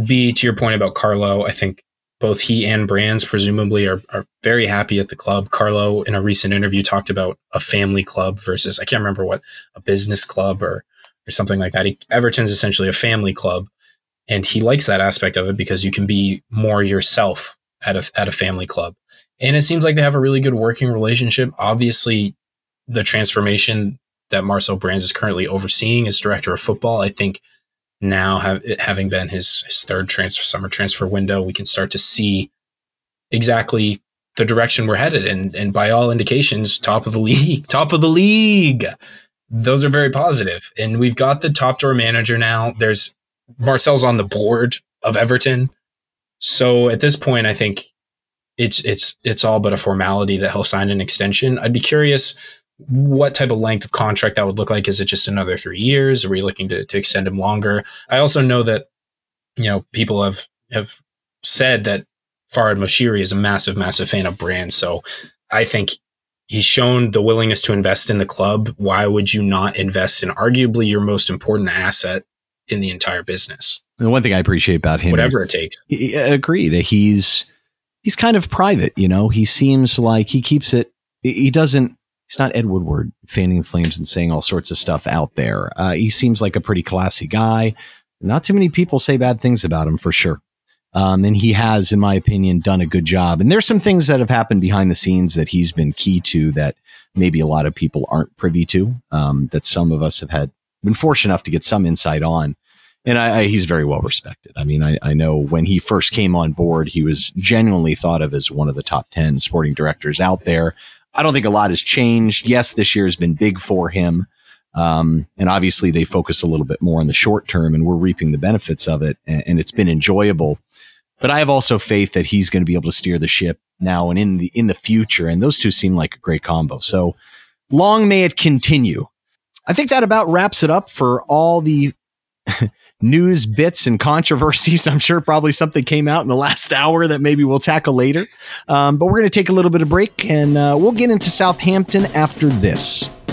B to your point about Carlo, I think both he and Brands presumably are, are very happy at the club. Carlo, in a recent interview, talked about a family club versus I can't remember what a business club or or something like that. He, Everton's essentially a family club, and he likes that aspect of it because you can be more yourself at a at a family club. And it seems like they have a really good working relationship. Obviously, the transformation that Marcel Brands is currently overseeing as director of football, I think now have, having been his, his third transfer summer transfer window, we can start to see exactly the direction we're headed. And, and by all indications, top of the league, top of the league. Those are very positive. And we've got the top door manager now. There's Marcel's on the board of Everton. So at this point, I think it's it's it's all but a formality that he'll sign an extension. I'd be curious what type of length of contract that would look like. Is it just another three years? Are we looking to, to extend him longer? I also know that, you know, people have, have said that Farhad Moshiri is a massive, massive fan of Brands. So I think he's shown the willingness to invest in the club. Why would you not invest in arguably your most important asset in the entire business? The one thing I appreciate about him, whatever it takes, he, agreed. He's he's kind of private. You know, he seems like he keeps it. He doesn't he's not Ed Woodward fanning flames and saying all sorts of stuff out there. Uh, he seems like a pretty classy guy. Not too many people say bad things about him for sure. Um, and he has, in my opinion, done a good job. And there's some things that have happened behind the scenes that he's been key to that maybe a lot of people aren't privy to, um, that some of us have had been fortunate enough to get some insight on. and I, I, he's very well respected. I mean, I, I know when he first came on board, he was genuinely thought of as one of the top 10 sporting directors out there. I don't think a lot has changed. Yes, this year has been big for him. Um, and obviously they focus a little bit more on the short term and we're reaping the benefits of it. And, and it's been enjoyable. But I have also faith that he's going to be able to steer the ship now and in the, in the future. And those two seem like a great combo. So long may it continue. I think that about wraps it up for all the news bits and controversies. I'm sure probably something came out in the last hour that maybe we'll tackle later. Um, but we're going to take a little bit of break and uh, we'll get into Southampton after this.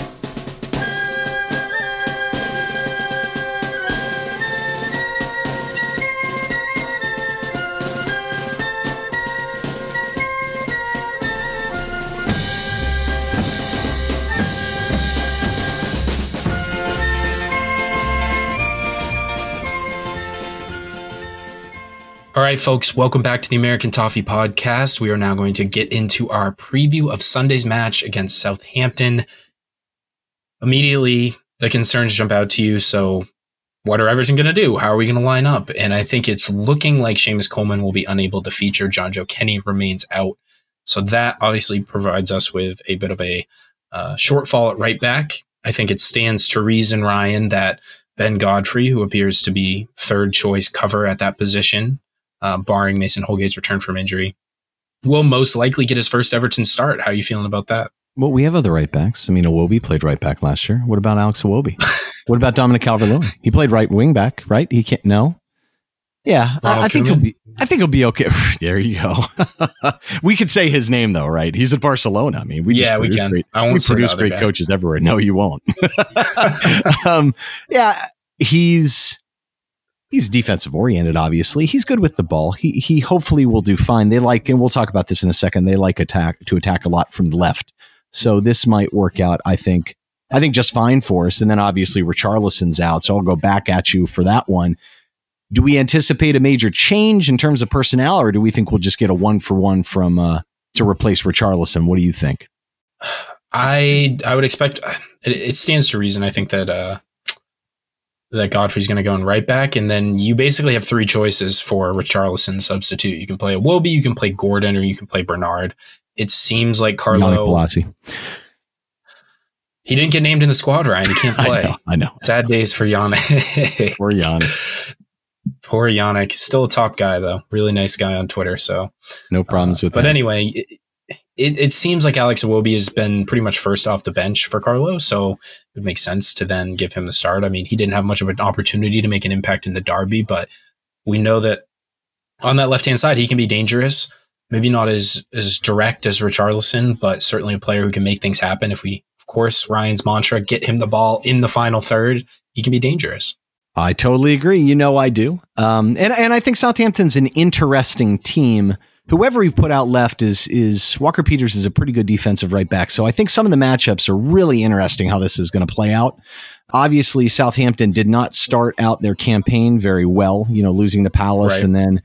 All right, folks, welcome back to the American Toffee Podcast. We are now going to get into our preview of Sunday's match against Southampton. Immediately, the concerns jump out to you. So, what are Everton going to do? How are we going to line up? And I think it's looking like Seamus Coleman will be unable to feature. Jonjoe Kenny remains out. So, that obviously provides us with a bit of a uh, shortfall at right back. I think it stands to reason, Ryan, that Ben Godfrey, who appears to be third choice cover at that position, uh, barring Mason Holgate's return from injury, will most likely get his first Everton start. How are you feeling about that? Well, we have other right backs. I mean, Iwobi played right back last year. What about Alex Iwobi? what about Dominic Calvert-Lewin? He played right wing back, right? He can't. No. Yeah, I, I, think he'll be. I think he'll be okay. there you go. we could say his name though, right? He's at Barcelona. I mean, we yeah, we can. Great, we produce great guy. coaches everywhere. No, you won't. um, yeah, he's he's defensive oriented obviously. He's good with the ball. He he hopefully will do fine. They like and we'll talk about this in a second they like attack to attack a lot from the left. So this might work out i think i think just fine for us. And then obviously richarlison's out so i'll go back at you for that one. Do we anticipate a major change in terms of personnel or do we think we'll just get a one for one from uh to replace richarlison? What do you think? I i would expect it, it stands to reason i think that uh that Godfrey's going to go in right back, and then you basically have three choices for Richarlison substitute. You can play a Iwobi, you can play Gordon, or you can play Bernard. It seems like Carlo. He didn't get named in the squad, Ryan. He can't play. I know. I know. Sad days for Yannick. Poor Yannick. Poor Yannick. Still a top guy though. Really nice guy on Twitter. So no problems uh, with but that. But anyway, it, it seems like Alex Iwobi has been pretty much first off the bench for Carlo, so it makes sense to then give him the start. I mean, he didn't have much of an opportunity to make an impact in the derby, but we know that on that left hand side he can be dangerous. Maybe not as as direct as Richarlison, but certainly a player who can make things happen. If we, of course, Ryan's mantra, get him the ball in the final third, he can be dangerous. I totally agree. You know I do. Um, and and I think Southampton's an interesting team whoever he put out left is is Walker Peters is a pretty good defensive right back. So I think some of the matchups are really interesting how this is going to play out. Obviously, Southampton did not start out their campaign very well, you know, losing the Palace right. and then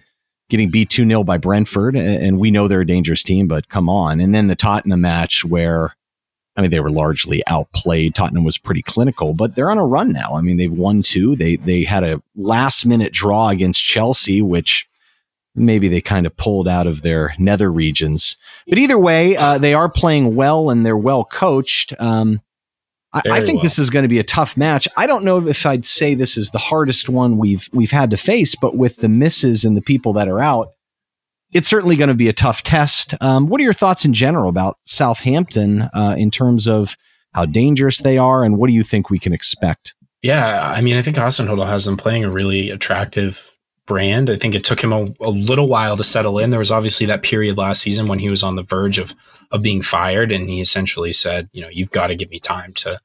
getting beat 2 0 by Brentford. And we know they're a dangerous team, but come on. And then the Tottenham match where, I mean, they were largely outplayed. Tottenham was pretty clinical, but they're on a run now. I mean, they've won two. They, they had a last minute draw against Chelsea, which maybe they kind of pulled out of their nether regions. But either way, uh, they are playing well and they're well coached. Um, I, I, think well. this is going to be a tough match. I don't know if I'd say this is the hardest one we've we've had to face, but with the misses and the people that are out, it's certainly going to be a tough test. Um, what are your thoughts in general about Southampton uh, in terms of how dangerous they are, and what do you think we can expect? Yeah, I mean, I think Hasenhüttl has them playing a really attractive brand. I think it took him a, a, little while to settle in. There was obviously that period last season when he was on the verge of of being fired, and he essentially said, you know, you've got to give me time to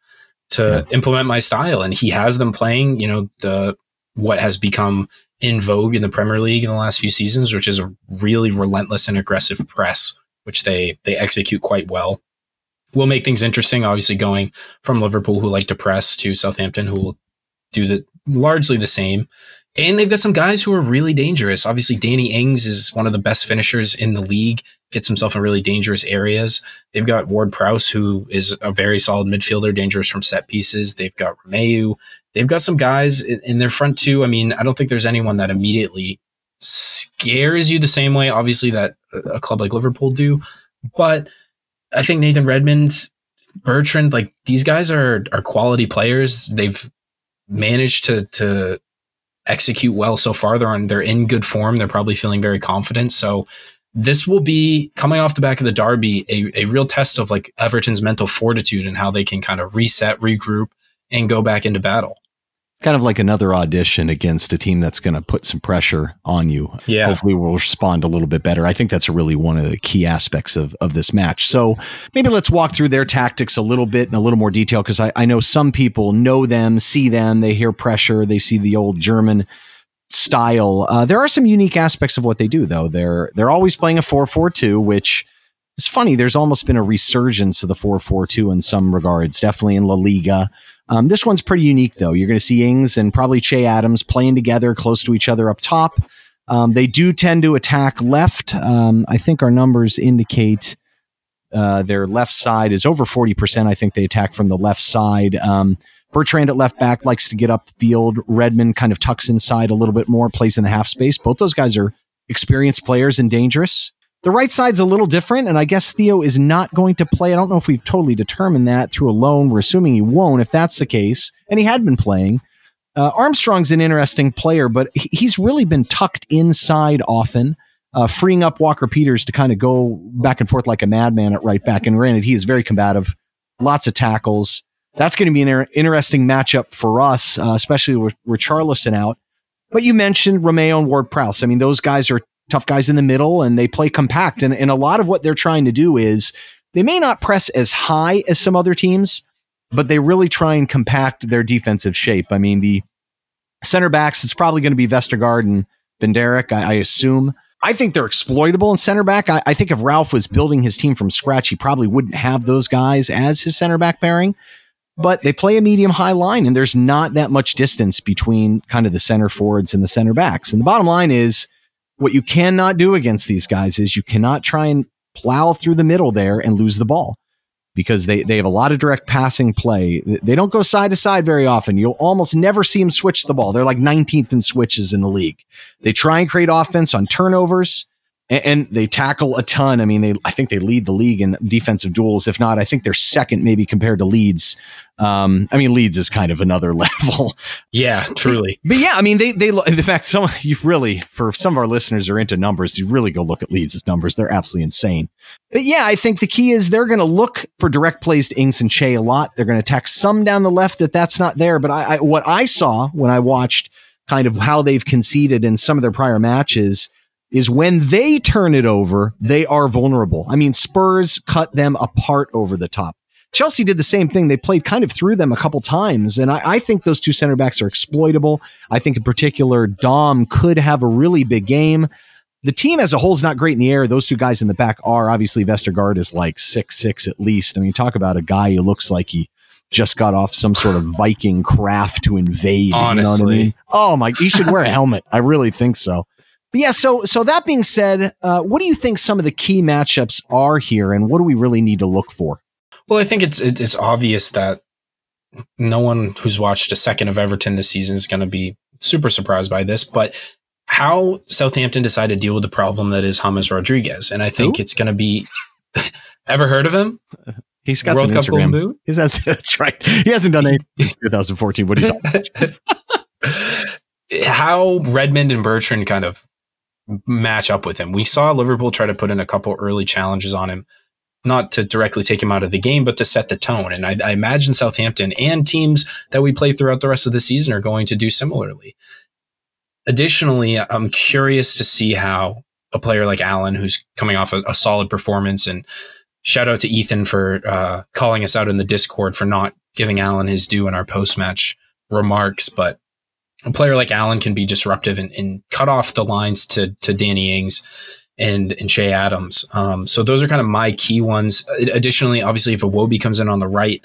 to yeah. implement my style. And he has them playing, you know, the what has become in vogue in the Premier League in the last few seasons, which is a really relentless and aggressive press, which they they execute quite well. Will make things interesting. Obviously, going from Liverpool, who like to press, to Southampton, who will do the largely the same. And they've got some guys who are really dangerous. Obviously, Danny Ings is one of the best finishers in the league, gets himself in really dangerous areas. They've got Ward Prowse, who is a very solid midfielder, dangerous from set pieces. They've got Romeu. they've got some guys in, in their front two. I mean, I don't think there's anyone that immediately scares you the same way, obviously, that a club like Liverpool do. But I think Nathan Redmond, Bertrand, like these guys are are quality players. They've managed to to execute well so far. They're on they're in good form. They're probably feeling very confident. So this will be coming off the back of the derby a, a real test of like Everton's mental fortitude and how they can kind of reset, regroup, and go back into battle kind of like another audition against a team that's going to put some pressure on you. Yeah. Hopefully we'll respond a little bit better. I think that's really one of the key aspects of, of this match. So maybe let's walk through their tactics a little bit in a little more detail because I, I know some people know them, see them, they hear pressure, they see the old German style. Uh, there are some unique aspects of what they do though. They're they're always playing a 4-4-2 which is funny. There's almost been a resurgence of the 4-4-2 in some regards, definitely in La Liga. Um, this one's pretty unique, though. You're going to see Ings and probably Che Adams playing together close to each other up top. Um, they do tend to attack left. Um, I think our numbers indicate uh, their left side is over 40%. I think they attack from the left side. Um, Bertrand at left back likes to get up field. Redmond kind of tucks inside a little bit more, plays in the half space. Both those guys are experienced players and dangerous. The right side's a little different, and I guess Theo is not going to play. I don't know if we've totally determined that through a loan. We're assuming he won't. If that's the case, and he had been playing, uh, Armstrong's an interesting player, but he's really been tucked inside often, uh, freeing up Walker Peters to kind of go back and forth like a madman at right back. And granted, he is very combative, lots of tackles. That's going to be an inter- interesting matchup for us, uh, especially with, with out. But you mentioned Romeu and Ward Prowse. I mean, those guys are tough guys in the middle and they play compact. And, and a lot of what they're trying to do is they may not press as high as some other teams, but they really try and compact their defensive shape. I mean, the center backs, it's probably going to be Vestergaard and Bednarek, I, I, assume. I think they're exploitable in center back. I, I think if Ralph was building his team from scratch, he probably wouldn't have those guys as his center back pairing. But they play a medium high line, and there's not that much distance between kind of the center forwards and the center backs. And the bottom line is what you cannot do against these guys is you cannot try and plow through the middle there and lose the ball because they, they have a lot of direct passing play. They don't go side to side very often. You'll almost never see them switch the ball. They're like 19th in switches in the league. They try and create offense on turnovers and, and, they tackle a ton. I mean, they I think they lead the league in defensive duels. If not, I think they're second maybe compared to Leeds. Um, I mean, Leeds is kind of another level. Yeah, truly. But, but yeah, I mean, they they in fact some you've really for some of our listeners are into numbers. You really go look at Leeds' numbers; they're absolutely insane. But yeah, I think the key is they're going to look for direct plays to Ings and Che a lot. They're going to attack some down the left that that's not there. But I, I what I saw when I watched kind of how they've conceded in some of their prior matches is when they turn it over, they are vulnerable. I mean, Spurs cut them apart over the top. Chelsea did the same thing. They played kind of through them a couple times. And I, I, think those two center backs are exploitable. I think in particular, Dom could have a really big game. The team as a whole is not great in the air. Those two guys in the back are obviously Vestergaard is like six six at least. I mean, talk about a guy who looks like he just got off some sort of Viking craft to invade. Honestly. You know what I mean? Oh my, he should wear a helmet. I really think so. But yeah, so so that being said, uh, what do you think some of the key matchups are here, and what do we really need to look for? Well, I think it's it's obvious that no one who's watched a second of Everton this season is going to be super surprised by this, but how Southampton decided to deal with the problem that is James Rodriguez, and I think Who? it's going to be. ever heard of him? He's got World some Cup Instagram. boot. He's, that's, that's right. He hasn't done anything since 2014. What are you talking How Redmond and Bertrand kind of match up with him. We saw Liverpool try to put in a couple early challenges on him, not to directly take him out of the game, but to set the tone. And I, I imagine Southampton and teams that we play throughout the rest of the season are going to do similarly. Additionally, I'm curious to see how a player like Allan, who's coming off a, a solid performance, and shout out to Ethan for uh, calling us out in the Discord for not giving Allan his due in our post match remarks, but a player like Allan can be disruptive and, and cut off the lines to to Danny Ings and and Che Adams. Um, so those are kind of my key ones. Additionally, obviously, if a Iwobi comes in on the right,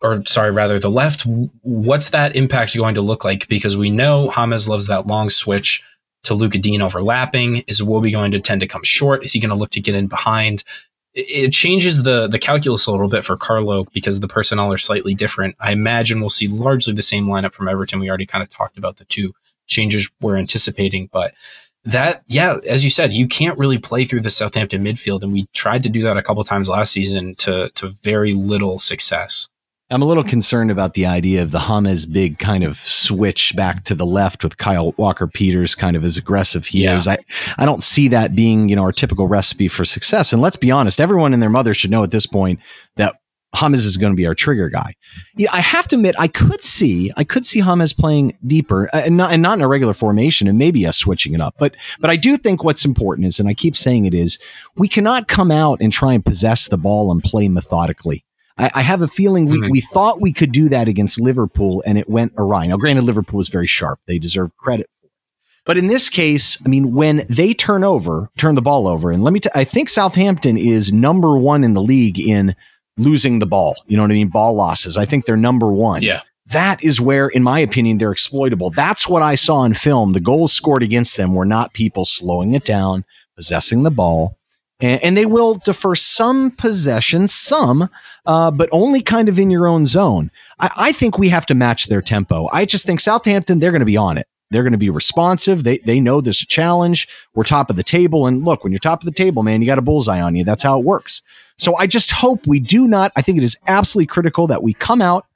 or sorry, rather the left, what's that impact going to look like? Because we know James loves that long switch to Lucas Digne overlapping. Is Iwobi going to tend to come short? Is he going to look to get in behind? It changes the the calculus a little bit for Carlo because the personnel are slightly different. I imagine we'll see largely the same lineup from Everton. We already kind of talked about the two changes we're anticipating, but that yeah, as you said, you can't really play through the Southampton midfield, and we tried to do that a couple times last season to to very little success. I'm a little concerned about the idea of the Hames big kind of switch back to the left with Kyle Walker Peters kind of as aggressive he yeah. is. I, I don't see that being, you know, our typical recipe for success. And let's be honest, everyone and their mother should know at this point that Hames is going to be our trigger guy. Yeah, I have to admit, I could see, I could see James playing deeper uh, and not, and not in a regular formation and maybe us switching it up. But, but I do think what's important is, and I keep saying it is, we cannot come out and try and possess the ball and play methodically. I, I have a feeling we, mm-hmm. we thought we could do that against Liverpool and it went awry. Now, granted, Liverpool was very sharp. They deserve credit. But in this case, I mean, when they turn over, turn the ball over, and let me, t- I think Southampton is number one in the league in losing the ball. You know what I mean? Ball losses. I think they're number one. Yeah. That is where, in my opinion, they're exploitable. That's what I saw in film. The goals scored against them were not people slowing it down, possessing the ball and, and they will defer some possession, some, uh, but only kind of in your own zone. I, I think we have to match their tempo. I just think Southampton, they're going to be on it. They're going to be responsive. They they know there's a challenge. We're top of the table, and look, when you're top of the table, man, you got a bullseye on you. That's how it works. So I just hope we do not. I think it is absolutely critical that we come out,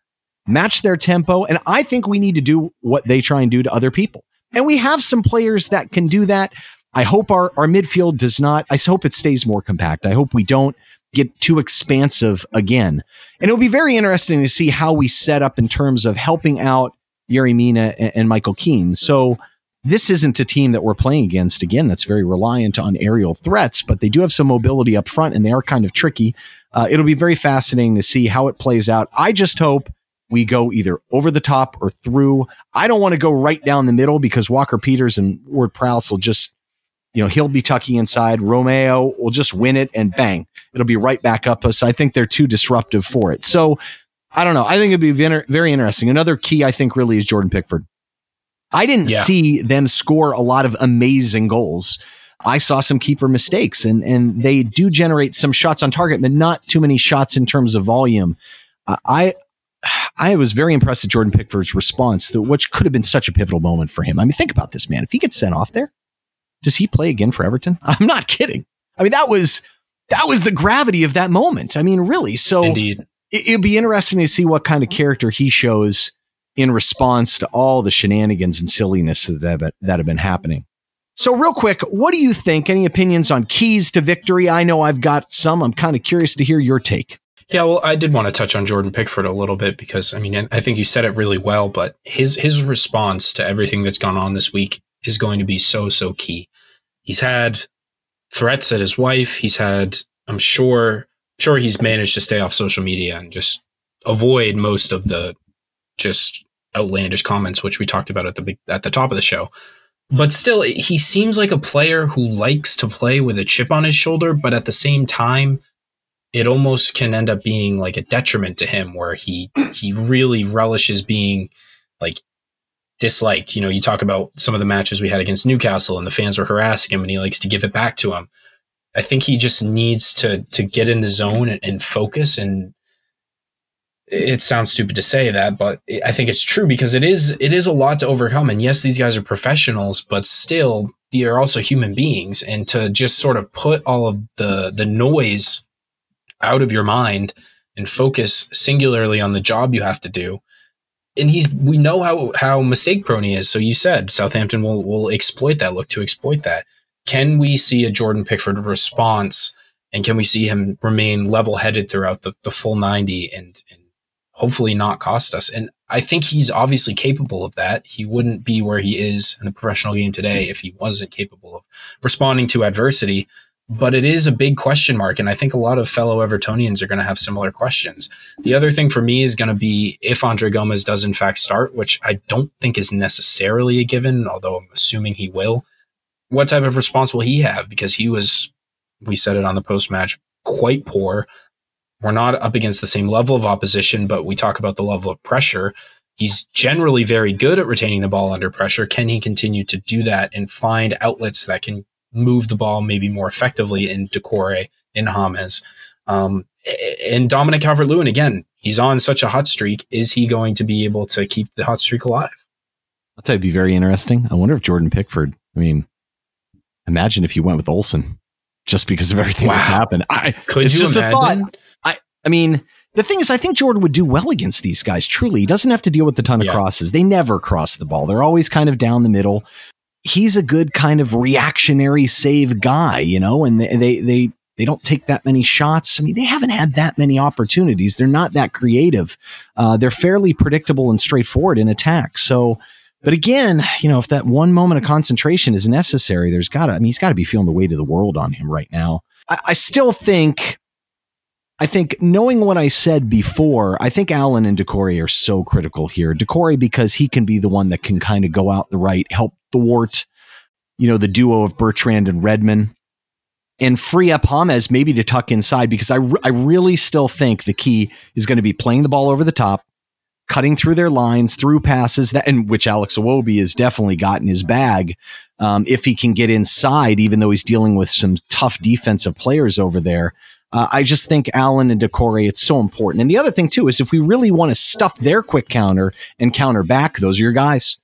match their tempo, and I think we need to do what they try and do to other people. And we have some players that can do that. I hope our, our midfield does not, I hope it stays more compact. I hope we don't get too expansive again. And it'll be very interesting to see how we set up in terms of helping out Yerry Mina and, and Michael Keane. So this isn't a team that we're playing against again that's very reliant on aerial threats, but they do have some mobility up front and they are kind of tricky. Uh, it'll be very fascinating to see how it plays out. I just hope we go either over the top or through. I don't want to go right down the middle because Walker Peters and Ward Prowse will just you know, he'll be tucking inside. Romeu will just win it and bang, it'll be right back up us. I think they're too disruptive for it. So I don't know. I think it'd be very interesting. Another key, I think, really is Jordan Pickford. I didn't yeah. see them score a lot of amazing goals. I saw some keeper mistakes and, and they do generate some shots on target, but not too many shots in terms of volume. Uh, I, I was very impressed with Jordan Pickford's response to which could have been such a pivotal moment for him. I mean, think about this, man. If he gets sent off there, does he play again for Everton? I'm not kidding. I mean, that was that was the gravity of that moment. I mean, really. So Indeed. It, it'd be interesting to see what kind of character he shows in response to all the shenanigans and silliness that have, that have been happening. So, real quick, what do you think? Any opinions on keys to victory? I know I've got some. I'm kind of curious to hear your take. Yeah, well, I did want to touch on Jordan Pickford a little bit because I mean, I think you said it really well, but his his response to everything that's gone on this week is going to be so, so key. He's had threats at his wife. He's had, I'm sure, sure he's managed to stay off social media and just avoid most of the just outlandish comments, which we talked about at the at the top of the show. But still, he seems like a player who likes to play with a chip on his shoulder, but at the same time, it almost can end up being like a detriment to him where he he really relishes being like disliked. You know, you talk about some of the matches we had against Newcastle and the fans were harassing him and he likes to give it back to him. I think he just needs to to get in the zone and, and focus and it sounds stupid to say that, but I think it's true because it is it is a lot to overcome. And yes, these guys are professionals, but still they are also human beings. And to just sort of put all of the the noise out of your mind and focus singularly on the job you have to do and he's we know how how mistake prone he is. So you said Southampton will will exploit that, look to exploit that. Can we see a Jordan Pickford response, and can we see him remain level headed throughout the, the full ninety and and hopefully not cost us? And I think he's obviously capable of that. He wouldn't be where he is in the professional game today if he wasn't capable of responding to adversity but it is a big question mark. And I think a lot of fellow Evertonians are going to have similar questions. The other thing for me is going to be if Andre Gomes does in fact start, which I don't think is necessarily a given, although I'm assuming he will. What type of response will he have? Because he was, we said it on the post match, quite poor. We're not up against the same level of opposition, but we talk about the level of pressure. He's generally very good at retaining the ball under pressure. Can he continue to do that and find outlets that can move the ball maybe more effectively in Doucouré in James. Um, and Dominic Calvert Lewin, again, he's on such a hot streak. Is he going to be able to keep the hot streak alive? You, it'd be very interesting. I wonder if Jordan Pickford, I mean, imagine if you went with Olsen just because of everything wow. that's happened. I, Could it's you just imagine? a thought. I, I mean, the thing is, I think Jordan would do well against these guys. Truly, he doesn't have to deal with a ton of yeah. crosses. They never cross the ball. They're always kind of down the middle. He's a good kind of reactionary save guy, you know, and they, they, they they don't take that many shots. I mean, they haven't had that many opportunities. They're not that creative. Uh, they're fairly predictable and straightforward in attack. So, but again, you know, if that one moment of concentration is necessary, there's got to, I mean, he's got to be feeling the weight of the world on him right now. I, I still think, I think knowing what I said before, I think Allan and Doucouré are so critical here. Doucouré, because he can be the one that can kind of go out the right, help thwart, you know, the duo of Bertrand and Redmond and free up James maybe to tuck inside because I, re- I really still think the key is going to be playing the ball over the top, cutting through their lines, through passes that, and which Alex Iwobi has definitely got in his bag. Um, if he can get inside, even though he's dealing with some tough defensive players over there. Uh, I just think Allan and Doucouré, it's so important. And the other thing too is if we really want to stuff their quick counter and counter back, those are your guys.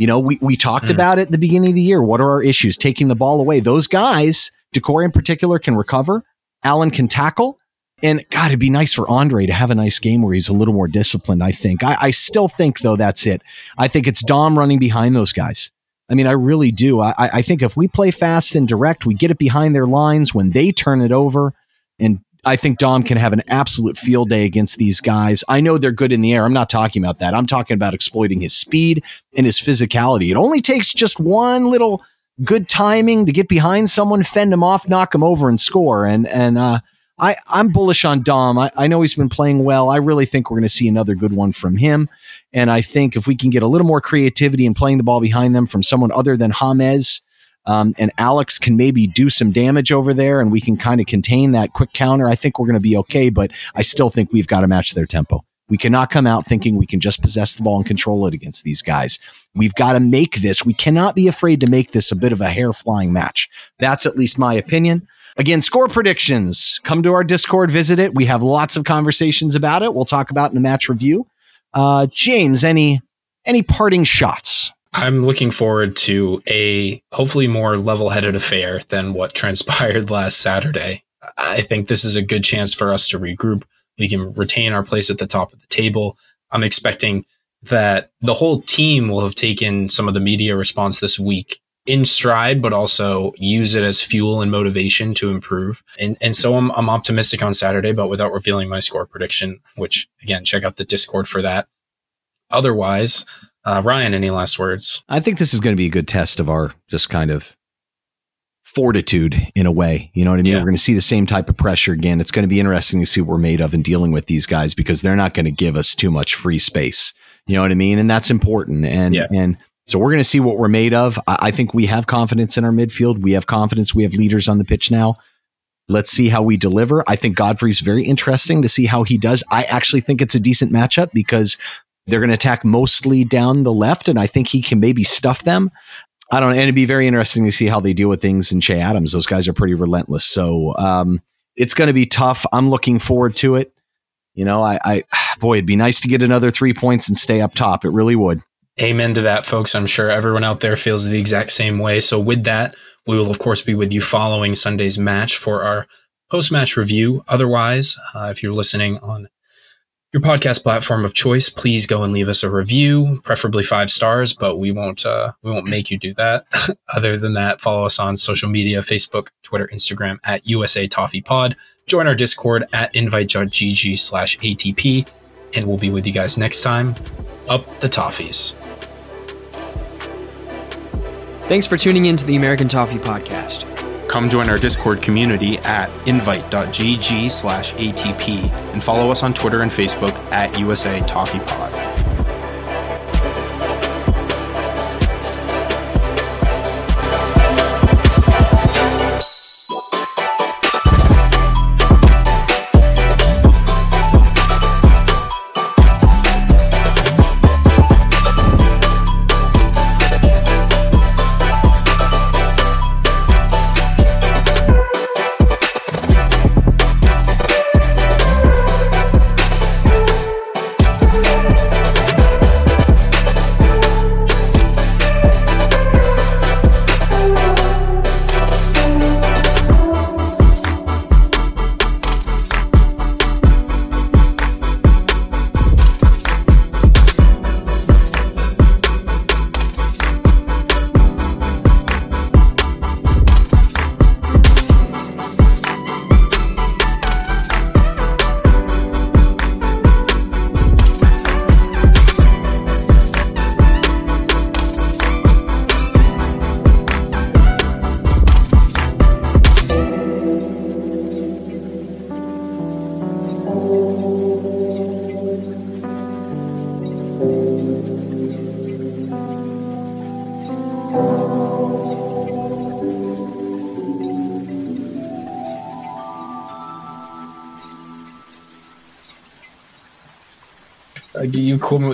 You know, we, we talked mm. about it at the beginning of the year. What are our issues? Taking the ball away. Those guys Doucouré in particular can recover. Allan can tackle. And God, it'd be nice for Andre to have a nice game where he's a little more disciplined, I think. I, I still think, though, that's it. I think it's Dom running behind those guys. I mean, I really do. I, I think if we play fast and direct, we get it behind their lines when they turn it over. And I think Dom can have an absolute field day against these guys. I know they're good in the air. I'm not talking about that. I'm talking about exploiting his speed and his physicality. It only takes just one little good timing to get behind someone, fend him off, knock him over, and score. And and uh, I I'm bullish on Dom. I, I know he's been playing well. I really think we're going to see another good one from him. And I think if we can get a little more creativity in playing the ball behind them from someone other than James, um, and Alex can maybe do some damage over there, and we can kind of contain that quick counter. I think we're going to be okay. But I still think we've got to match their tempo. We cannot come out thinking we can just possess the ball and control it against these guys. We've got to make this. We cannot be afraid to make this a bit of a hair flying match. That's at least my opinion. Again, score predictions. Come to our Discord, visit it. We have lots of conversations about it. We'll talk about in the match review. Uh, James, any any parting shots? I'm looking forward to a hopefully more level-headed affair than what transpired last Saturday. I think this is a good chance for us to regroup, we can retain our place at the top of the table. I'm expecting that the whole team will have taken some of the media response this week in stride, but also use it as fuel and motivation to improve. And and so I'm I'm optimistic on Saturday, but without revealing my score prediction, which again, check out the Discord for that. Otherwise, uh, Ryan, any last words? I think this is going to be a good test of our just kind of fortitude in a way. You know what I mean? Yeah. We're going to see the same type of pressure again. It's going to be interesting to see what we're made of in dealing with these guys because they're not going to give us too much free space. You know what I mean? And that's important. And yeah. and so we're going to see what we're made of. I, I think we have confidence in our midfield. We have confidence. We have leaders on the pitch now. Let's see how we deliver. I think Godfrey's very interesting to see how he does. I actually think it's a decent matchup because they're going to attack mostly down the left, and I think he can maybe stuff them. I don't know. And it'd be very interesting to see how they deal with things in Che Adams. Those guys are pretty relentless. So um, it's going to be tough. I'm looking forward to it. You know, I, I, boy, it'd be nice to get another three points and stay up top. It really would. Amen to that, folks. I'm sure everyone out there feels the exact same way. So with that, we will of course be with you following Sunday's match for our post-match review. Otherwise, uh, if you're listening on your podcast platform of choice, please go and leave us a review, preferably five stars, but we won't uh, we won't make you do that. Other than that, follow us on social media, Facebook, Twitter, Instagram at USA Toffee Pod. Join our Discord at invite.gg slash ATP, and we'll be with you guys next time. Up the Toffees. Thanks for tuning in to the American Toffee Podcast. Come join our Discord community at invite.gg slash ATP and follow us on Twitter and Facebook at USA Toffee Pod.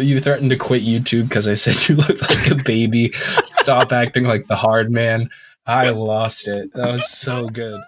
You, threatened to quit YouTube because I said you looked like a baby. Stop acting like the hard man. I lost it. That was so good.